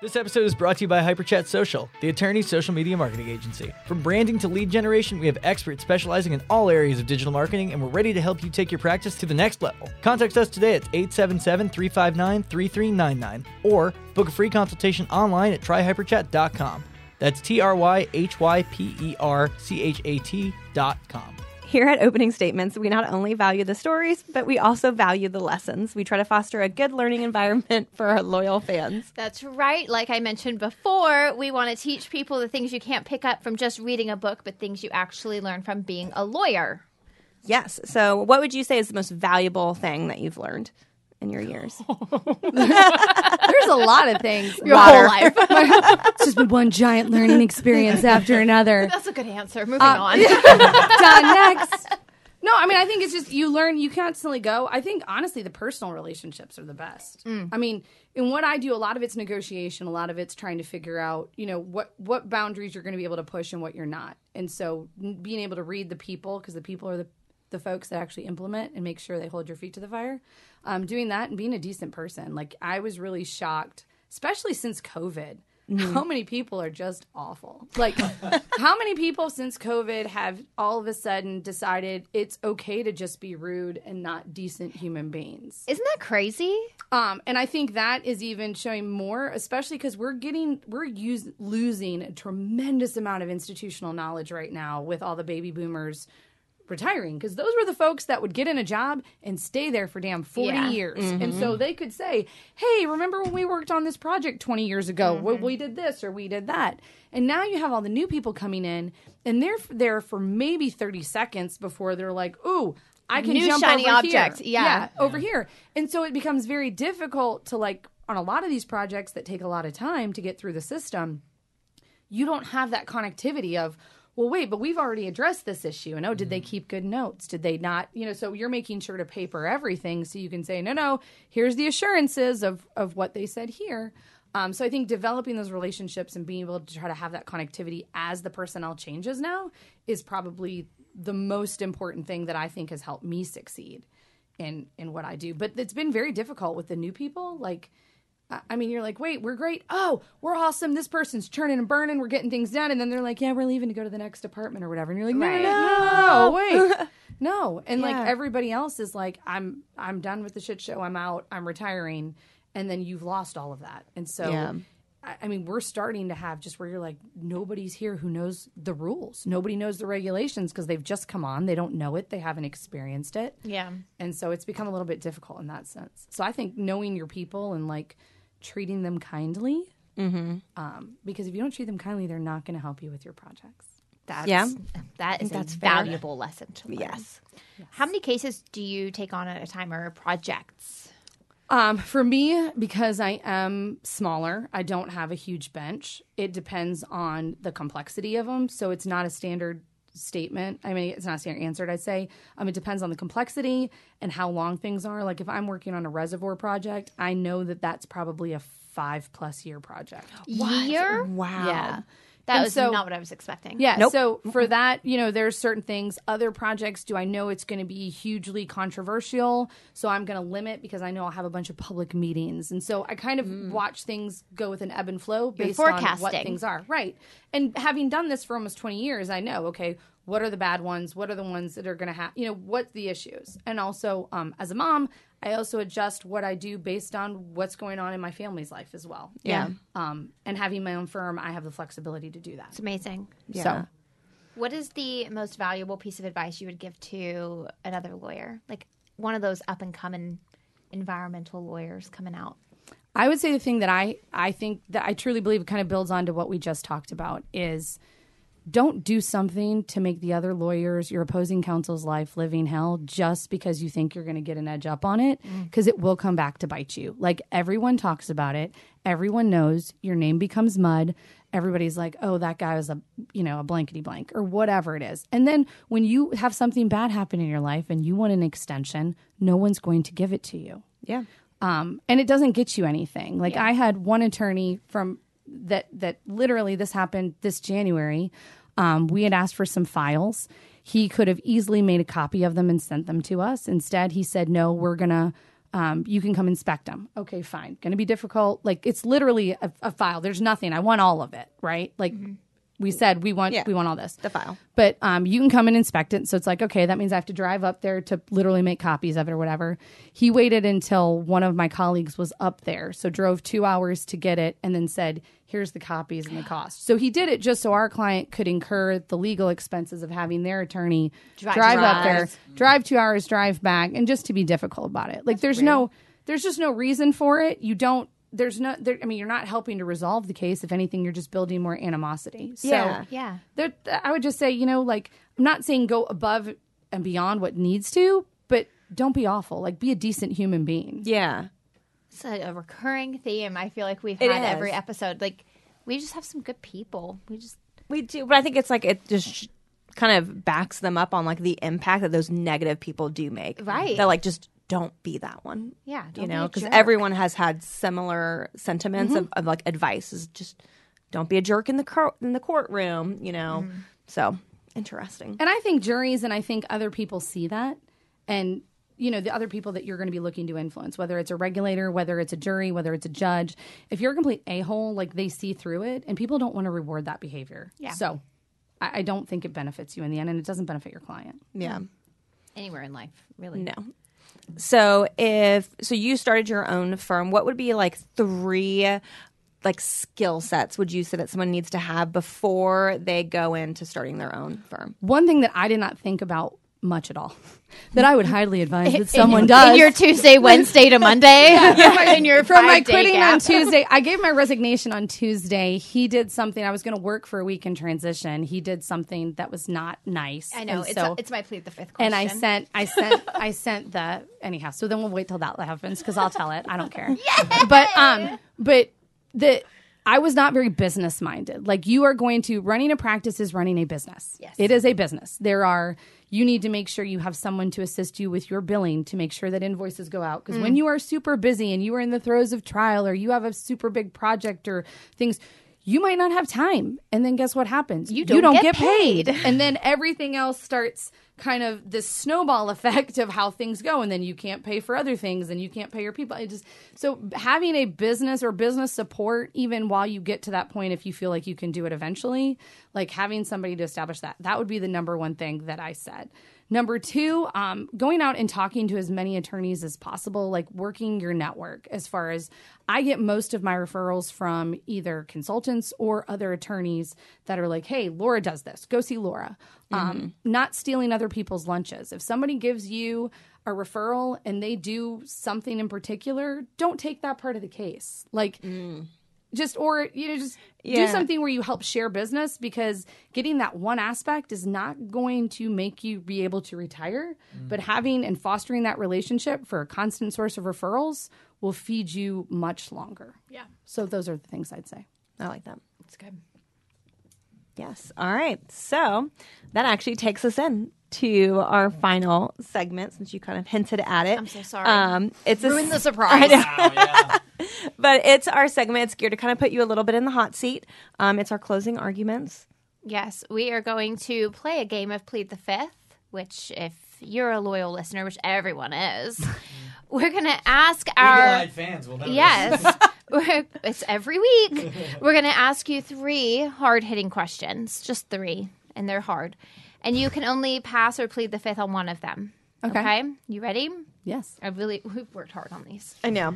Speaker 5: This episode is brought to you by HyperChat Social, the attorney's social media marketing agency. From branding to lead generation, we have experts specializing in all areas of digital marketing, and we're ready to help you take your practice to the next level. Contact us today at 877 359 3399 or book a free consultation online at tryhyperchat.com. That's T R Y H Y P E R C H A T dot com.
Speaker 1: Here at Opening Statements, we not only value the stories, but we also value the lessons. We try to foster a good learning environment for our loyal fans.
Speaker 2: That's right. Like I mentioned before, we want to teach people the things you can't pick up from just reading a book, but things you actually learn from being a lawyer.
Speaker 1: Yes. So, what would you say is the most valuable thing that you've learned in your years?
Speaker 4: There's a lot of things.
Speaker 2: Your
Speaker 4: Water.
Speaker 2: whole life.
Speaker 4: It's just been one giant learning experience after another.
Speaker 2: That's a good answer. Moving
Speaker 4: Uh,
Speaker 2: on.
Speaker 4: Done next. No, I mean, I think it's just you learn, you constantly go. I think honestly, the personal relationships are the best. I mean, in what I do, a lot of it's negotiation, a lot of it's trying to figure out, you know, what what boundaries you're going to be able to push and what you're not. And so, n- being able to read the people because the people are the the folks that actually implement and make sure they hold your feet to the fire. Um, doing that and being a decent person. Like I was really shocked, especially since COVID. How many people are just awful? Like, how many people since COVID have all of a sudden decided it's okay to just be rude and not decent human beings?
Speaker 2: Isn't that crazy?
Speaker 4: Um, and I think that is even showing more, especially because we're getting we're use, losing a tremendous amount of institutional knowledge right now with all the baby boomers retiring because those were the folks that would get in a job and stay there for damn 40
Speaker 2: Yeah.
Speaker 4: years and so they could say hey remember when we worked on this project 20 years ago
Speaker 2: Mm-hmm.
Speaker 4: we, we did this or we did that and now you have all the new people coming in and they're there for maybe 30 seconds before they're like ooh I can
Speaker 2: New
Speaker 4: jump
Speaker 2: shiny
Speaker 4: over
Speaker 2: object.
Speaker 4: Here.
Speaker 2: Yeah.
Speaker 4: over here. And so it becomes very difficult to like on a lot of these projects that take a lot of time to get through the system. You don't have that connectivity of well, wait, but we've already addressed this issue. And oh, did they keep good notes? Did they not? You know, so you're making sure to paper everything so you can say, no, no, here's the assurances of of what they said here. Um, so I think developing those relationships and being able to try to have that connectivity as the personnel changes now is probably the most important thing that I think has helped me succeed in in what I do. But it's been very difficult with the new people. Like, I- mean, you're like, wait, we're great. Oh, we're awesome. This person's churning and burning. We're getting things done. And then they're like, yeah, we're leaving to go to the next department or whatever. And you're like, no,
Speaker 2: Right.
Speaker 4: no, no, wait, no. And like everybody else is like, I'm I'm done with the shit show. I'm out. I'm retiring. And then you've lost all of that. And so.
Speaker 1: Yeah.
Speaker 4: I I mean, we're starting to have just where you're like, nobody's here who knows the rules. Nobody knows the regulations because they've just come on. They don't know it. They haven't experienced it.
Speaker 2: Yeah.
Speaker 4: And so it's become a little bit difficult in that sense. So I think knowing your people and like treating them kindly, um, because if you don't treat them kindly, they're not going to help you with your projects.
Speaker 2: That's,
Speaker 1: Yeah.
Speaker 2: That is
Speaker 1: That's
Speaker 2: a
Speaker 1: fair.
Speaker 2: valuable lesson to learn.
Speaker 1: Yes.
Speaker 2: How many cases do you take on at a time or projects?
Speaker 4: Um, for me, because I am smaller, I don't have a huge bench. It depends on the complexity of them. So it's not a standard statement. I mean, it's not a standard answer, I'd say. Um, it depends on the complexity and how long things are. Like if I'm working on a reservoir project, I know that that's probably a five plus year project.
Speaker 2: Year?
Speaker 1: Wow.
Speaker 2: Yeah. That
Speaker 4: And
Speaker 2: was
Speaker 4: so-
Speaker 2: not what I was expecting.
Speaker 4: Yeah.
Speaker 1: Nope.
Speaker 4: So for that, you know, there's certain things. Other projects, do I know it's going to be hugely controversial? So I'm going to limit because I know I'll have a bunch of public meetings, and so I kind of watch things go with an ebb and flow
Speaker 2: You're
Speaker 4: based on what things are. Right. And having done this for almost 20 years, I know. Okay, what are the bad ones? What are the ones that are going to have? You know, what's the issues? And also, um, as a mom, I also adjust what I do based on what's going on in my family's life as well.
Speaker 1: Yeah.
Speaker 4: Um, and having my own firm, I have the flexibility to do that.
Speaker 2: It's amazing.
Speaker 1: Yeah.
Speaker 4: So.
Speaker 2: What is the most valuable piece of advice you would give to another lawyer? Like one of those up and coming environmental lawyers coming out.
Speaker 4: I would say the thing that I I think that I truly believe kind of builds on to what we just talked about is don't do something to make the other lawyers, your opposing counsel's life living hell just because you think you're going to get an edge up on it because it will come back to bite you. Like everyone talks about it, everyone knows your name becomes mud. Everybody's like, "Oh, that guy was a, you know, a blankety blank or whatever it is." And then when you have something bad happen in your life and you want an extension, no one's going to give it to you
Speaker 1: Yeah.
Speaker 4: um, and it doesn't get you anything. Like I had one attorney from that that literally this happened this January. Um, we had asked for some files. he could have easily made a copy of them and sent them to us. Instead, he said, "No, we're gonna." Um, you can come inspect them. Okay, fine. Going to be difficult. Like it's literally a, a file. There's nothing. I want all of it, right? Like we said, we want
Speaker 1: Yeah.
Speaker 4: we want all this
Speaker 1: The file.
Speaker 4: but um, you can come and inspect it. So it's like, okay, that means I have to drive up there to literally make copies of it or whatever. He waited until one of my colleagues was up there. So drove two hours to get it and then said, here's the copies and the cost. So he did it just so our client could incur the legal expenses of having their attorney drive, up there, drive two hours, drive back, and just to be difficult about it. Like there's no, there's just no reason for it. You don't. There's no. There, I mean, you're not helping to resolve the case. If anything, you're just building more animosity. So,
Speaker 1: Yeah.
Speaker 2: Yeah.
Speaker 4: there, I would just say, you know, like I'm not saying go above and beyond what needs to, but don't be awful. Like be a decent human being.
Speaker 1: Yeah.
Speaker 2: It's a, a recurring theme. I feel like we've
Speaker 1: It
Speaker 2: had
Speaker 1: is.
Speaker 2: every episode. Like we just have some good people. We just
Speaker 1: We do, but I think it's like it just kind of backs them up on like the impact that those negative people do make.
Speaker 2: Right.
Speaker 1: That like just don't be that one.
Speaker 2: yeah. Don't
Speaker 1: you know, because everyone has had similar sentiments mm-hmm. of, of like advice is just don't be a jerk in the court in the courtroom. You know, mm-hmm. so interesting.
Speaker 4: And I think juries and I think other people see that and you know the other people that you're going to be looking to influence whether it's a regulator whether it's a jury whether it's a judge if you're a complete a-hole like they see through it and people don't want to reward that behavior
Speaker 2: Yeah.
Speaker 4: so I, I don't think it benefits you in the end and it doesn't benefit your client
Speaker 1: Yeah.
Speaker 2: anywhere in life, really.
Speaker 1: No. So if so you started your own firm, what would be like three like skill sets would you say that someone needs to have before they go into starting their own firm?
Speaker 4: one thing that i did not think about much at all that i would highly advise that someone does
Speaker 2: In your Tuesday, Wednesday to Monday, in your
Speaker 4: from my quitting on. Tuesday. I gave my resignation on Tuesday. He did something. I was going to work for a week in transition. He did something that was not nice.
Speaker 2: I know it's
Speaker 4: so,
Speaker 2: it's my plead the fifth question.
Speaker 4: and I sent, I sent, I sent the anyhow. So then we'll wait till that happens because I'll tell it. I don't care. But um, but the. I was not very business minded. Like you are going to running a practice is running a business.
Speaker 2: Yes.
Speaker 4: It is a business. There are you need to make sure you have someone to assist you with your billing to make sure that invoices go out because
Speaker 2: Mm.
Speaker 4: when you are super busy and you are in the throes of trial or you have a super big project or things you might not have time. And then guess what happens?
Speaker 2: You don't get
Speaker 4: paid. And then everything else starts kind of this snowball effect of how things go. And then you can't pay for other things and you can't pay your people. It just so having a business or business support even while you get to that point if you feel like you can do it eventually like having somebody to establish that that would be the number one thing that i said Number two, um, going out and talking to as many attorneys as possible, like working your network. As far as I get most of my referrals from either consultants or other attorneys that are like, hey, Laura does this, go see Laura. Um, not stealing other people's lunches. If somebody gives you a referral and they do something in particular, don't take that part of the case. Like, just or you know just do something where you help share business because getting that one aspect is not going to make you be able to retire but mm. having and fostering that relationship for a constant source of referrals will feed you much longer
Speaker 2: Yeah.
Speaker 4: so those are the things i'd say
Speaker 1: I like that.
Speaker 2: It's good.
Speaker 1: Yes. All right. So that actually takes us in to our final segment since you kind of hinted at it.
Speaker 2: I'm so sorry.
Speaker 1: Um, it's a,
Speaker 2: Ruin the surprise.
Speaker 3: Wow, yeah.
Speaker 1: but it's our segment. It's geared to kind of put you a little bit in the hot seat. Um, it's our closing arguments.
Speaker 2: Yes, we are going to play a game of Plead the Fifth, which, if you're a loyal listener, which everyone is, we're going to ask our.
Speaker 3: Eagle-eyed fans will know.
Speaker 2: Yes. It's every week. We're going to ask you three hard hitting questions, just three, and they're hard. And you can only pass or plead the fifth on one of them.
Speaker 4: Okay.
Speaker 2: You ready?
Speaker 4: yes
Speaker 2: I really, we've worked hard on these.
Speaker 1: I know.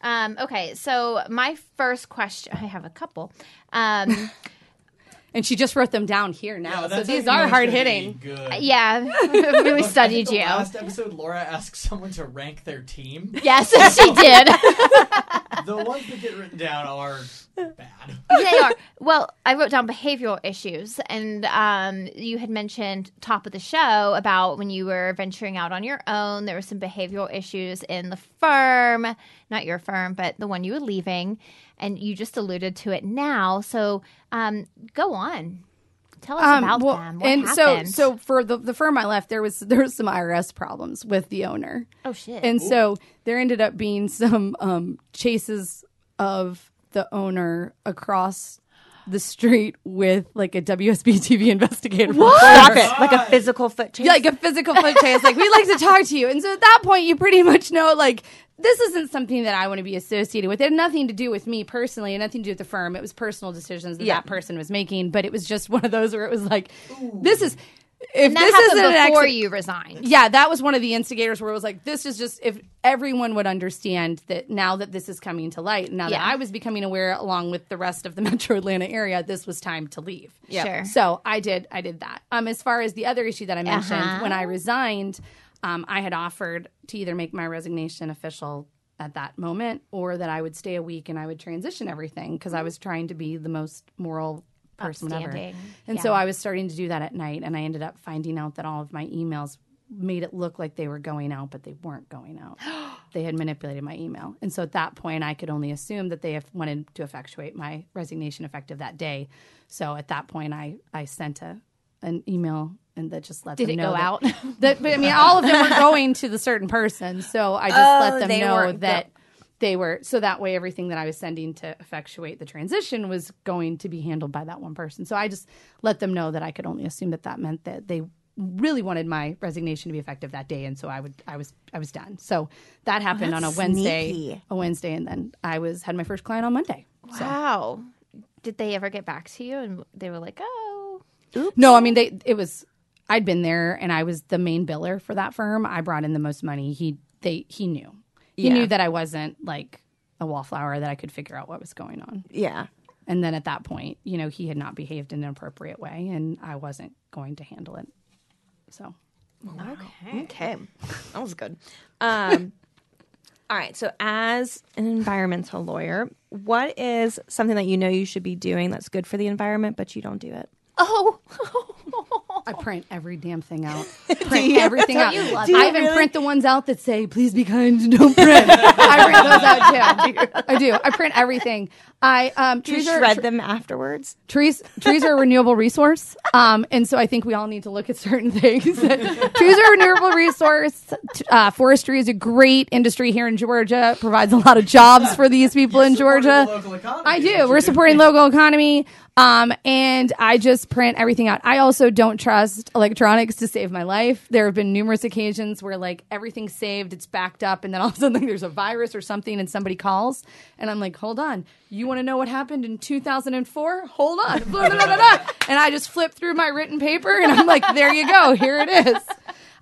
Speaker 2: Um, okay, so my first question, I have a couple. Um,
Speaker 4: and she just wrote them down here now
Speaker 3: Yeah,
Speaker 4: so these
Speaker 3: how you know
Speaker 4: are hard hitting.
Speaker 3: Good.
Speaker 2: yeah, really
Speaker 3: I
Speaker 2: studied
Speaker 3: think
Speaker 2: you.
Speaker 3: Last episode, Laura asked someone to rank their team.
Speaker 2: Yes, she did.
Speaker 3: the ones that get written down are bad.
Speaker 2: they are. Well, I wrote down behavioral issues, and um, you had mentioned top of the show about when you were venturing out on your own. There were some behavioral issues in the firm, not your firm, but the one you were leaving, and you just alluded to it now. So, um, go on. Tell us about
Speaker 4: well,
Speaker 2: them. What
Speaker 4: and
Speaker 2: happened?
Speaker 4: so so for the, the firm i left there was there was some irs problems with the owner
Speaker 2: oh shit.
Speaker 4: And so there ended up being some um, chases of the owner across the street with like a WSB TV investigator. from
Speaker 1: Stop it. Like a physical foot chase.
Speaker 4: Yeah, like a physical foot chase. Like we'd like to talk to you, and so at that point, you pretty much know like this isn't something that I want to be associated with. It had nothing to do with me personally, and nothing to do with the firm. It was personal decisions that
Speaker 1: Yeah.
Speaker 4: that person was making. But it was just one of those where it was like, this is if
Speaker 2: And that
Speaker 4: this isn't
Speaker 2: before you resigned.
Speaker 4: yeah, that was one of the instigators where it was like, this is just if everyone would understand that now that this is coming to light, now
Speaker 2: Yeah.
Speaker 4: that I was becoming aware along with the rest of the metro Atlanta area, this was time to leave.
Speaker 2: Sure.
Speaker 4: So I did I did that. Um as far as the other issue that I mentioned,
Speaker 2: Uh-huh.
Speaker 4: when I resigned, um, I had offered to either make my resignation official at that moment or that I would stay a week and I would transition everything because I was trying to be the most moral person ever. And
Speaker 2: Yeah.
Speaker 4: so I was starting to do that at night and I ended up finding out that all of my emails made it look like they were going out, but they weren't going out. they had manipulated my email. And so at that point, I could only assume that they have wanted to effectuate my resignation effective that day. So at that point, I, I sent a, an email and that just let
Speaker 2: Did
Speaker 4: them
Speaker 2: it
Speaker 4: know
Speaker 2: go
Speaker 4: that-
Speaker 2: out?
Speaker 4: that, but I mean, all of them were going to the certain person. So I just
Speaker 1: Oh,
Speaker 4: let them know that they were, so that way everything that I was sending to effectuate the transition was going to be handled by that one person. So I just let them know that I could only assume that that meant that they really wanted my resignation to be effective that day and so I would I was I was done. So that oh, happened on a Wednesday,
Speaker 1: sneaky.
Speaker 4: a Wednesday and then I was had my first client on Monday.
Speaker 2: Wow. Did they ever get back to you and they were like, oh,
Speaker 4: No, I mean they. It was. I'd been there, and I was the main biller for that firm. I brought in the most money. He they he knew. He
Speaker 1: Yeah.
Speaker 4: knew that I wasn't like a wallflower. That I could figure out what was going on.
Speaker 1: yeah.
Speaker 4: And then at that point, you know, he had not behaved in an appropriate way, and I wasn't going to handle it. So
Speaker 1: Okay. That was good. Um, all right. So, as an environmental lawyer, what is something that you know you should be doing that's good for the environment, but you don't do it?
Speaker 2: oh,
Speaker 4: I print every damn thing out. Print everything out. I
Speaker 2: that?
Speaker 4: even print the ones out that say "Please be kind, don't print." I print those out too. I do. I print everything. I um,
Speaker 1: Do you
Speaker 4: trees are-
Speaker 1: shred them afterwards?
Speaker 4: trees trees are a renewable resource um, and so i think we all need to look at certain things trees are a renewable resource uh, forestry is a great industry here in georgia provides a lot of jobs for these people in georgia I do. We're supporting local economy. Um, and I just print everything out. I also don't trust electronics to save my life. There have been numerous occasions where like everything's saved, it's backed up, and then all of a sudden like, there's a virus or something and somebody calls and I'm like, hold on. You want to know what happened in 2004? Hold on. Blah, blah, blah, blah, blah. And I just flip through my written paper and I'm like, there you go. Here it is.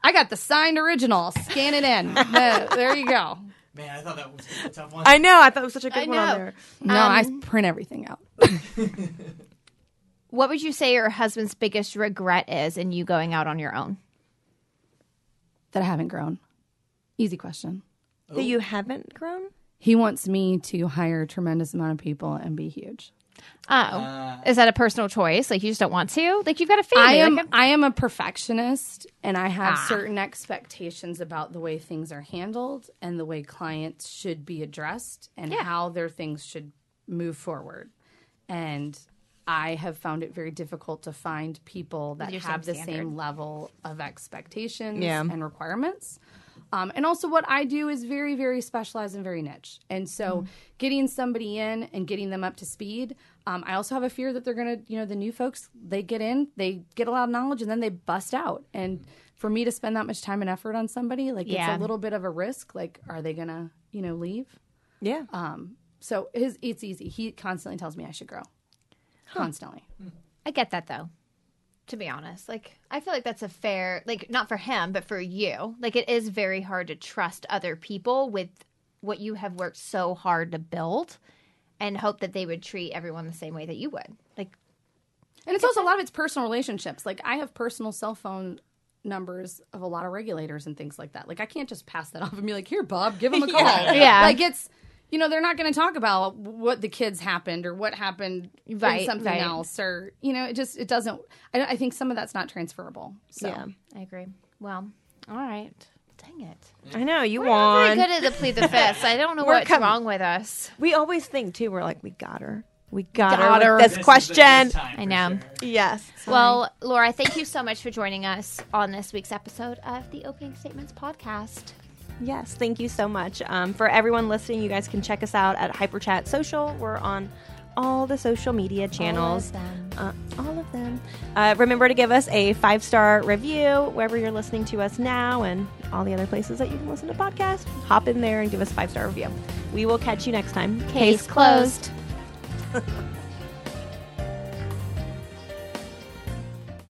Speaker 4: I got the signed original. Scan it in. There there you go.
Speaker 3: Man, I thought that was a tough one.
Speaker 1: I know. I thought it was such a good
Speaker 2: I
Speaker 1: one on there.
Speaker 4: No, I print everything out.
Speaker 2: what would you say your husband's biggest regret is in you going out on your own?
Speaker 4: That I haven't grown. Easy question.
Speaker 1: That you haven't grown?
Speaker 4: He wants me to hire a tremendous amount of people and be huge.
Speaker 2: Oh, is that a personal choice? Like you just don't want to? Like you've got a family.
Speaker 4: I am
Speaker 2: like,
Speaker 4: I am a perfectionist and I have
Speaker 2: Ah.
Speaker 4: certain expectations about the way things are handled and the way clients should be addressed and
Speaker 2: Yeah.
Speaker 4: how their things should move forward. And I have found it very difficult to find people that
Speaker 2: your
Speaker 4: have the
Speaker 2: standard.
Speaker 4: same level of expectations
Speaker 1: Yeah.
Speaker 4: and requirements. Um, and also, what I do is very, very specialized and very niche. And so, getting somebody in and getting them up to speed, um, I also have a fear that they're going to, you know, the new folks, they get in, they get a lot of knowledge, and then they bust out. And for me to spend that much time and effort on somebody, like
Speaker 2: Yeah.
Speaker 4: it's a little bit of a risk. Like, are they going to, you know, leave?
Speaker 1: Yeah.
Speaker 4: Um, so his, it's easy. He constantly tells me I should grow. Constantly.
Speaker 2: I get that though. To be honest, like I feel like that's a fair, like not for him, but for you. Like it is very hard to trust other people with what you have worked so hard to build, and hope that they would treat everyone the same way that you would. Like
Speaker 4: And it's also a lot of it's personal relationships. Like I have personal cell phone numbers of a lot of regulators and things like that. Like I can't just pass that off and be like, "Here, Bob, give him a call."
Speaker 2: Yeah.
Speaker 4: Like it's you know, they're not going to talk about what the kids happened or what happened
Speaker 2: Right,
Speaker 4: in something
Speaker 2: right.
Speaker 4: else or you know, it just it doesn't I, I think some of that's not transferable. So
Speaker 1: Yeah.
Speaker 2: I agree. Well, all right. Dang it.
Speaker 1: I know. You
Speaker 2: We're not very
Speaker 1: won.
Speaker 2: good at the plead the fifth. I don't know what's
Speaker 1: com-
Speaker 2: wrong with us.
Speaker 1: We always think, too, we're like, we got her. We got,
Speaker 2: Got
Speaker 1: her
Speaker 2: her.
Speaker 1: with
Speaker 3: This
Speaker 1: this question.
Speaker 3: the- this time
Speaker 2: I know.
Speaker 3: sure.
Speaker 1: Yes.
Speaker 2: Well, Laura, thank you so much for joining us on this week's episode of the Opening Statements podcast.
Speaker 1: Yes, thank you so much. Um, for everyone listening, you guys can check us out at Hyperchat Social. We're on all the social media channels.
Speaker 2: them.
Speaker 1: Uh, all of them. Uh, remember to give us a five star review wherever you're listening to us now and all the other places that you can listen to podcasts. Hop in there and give us a five star review. We will catch you next time.
Speaker 2: Case closed.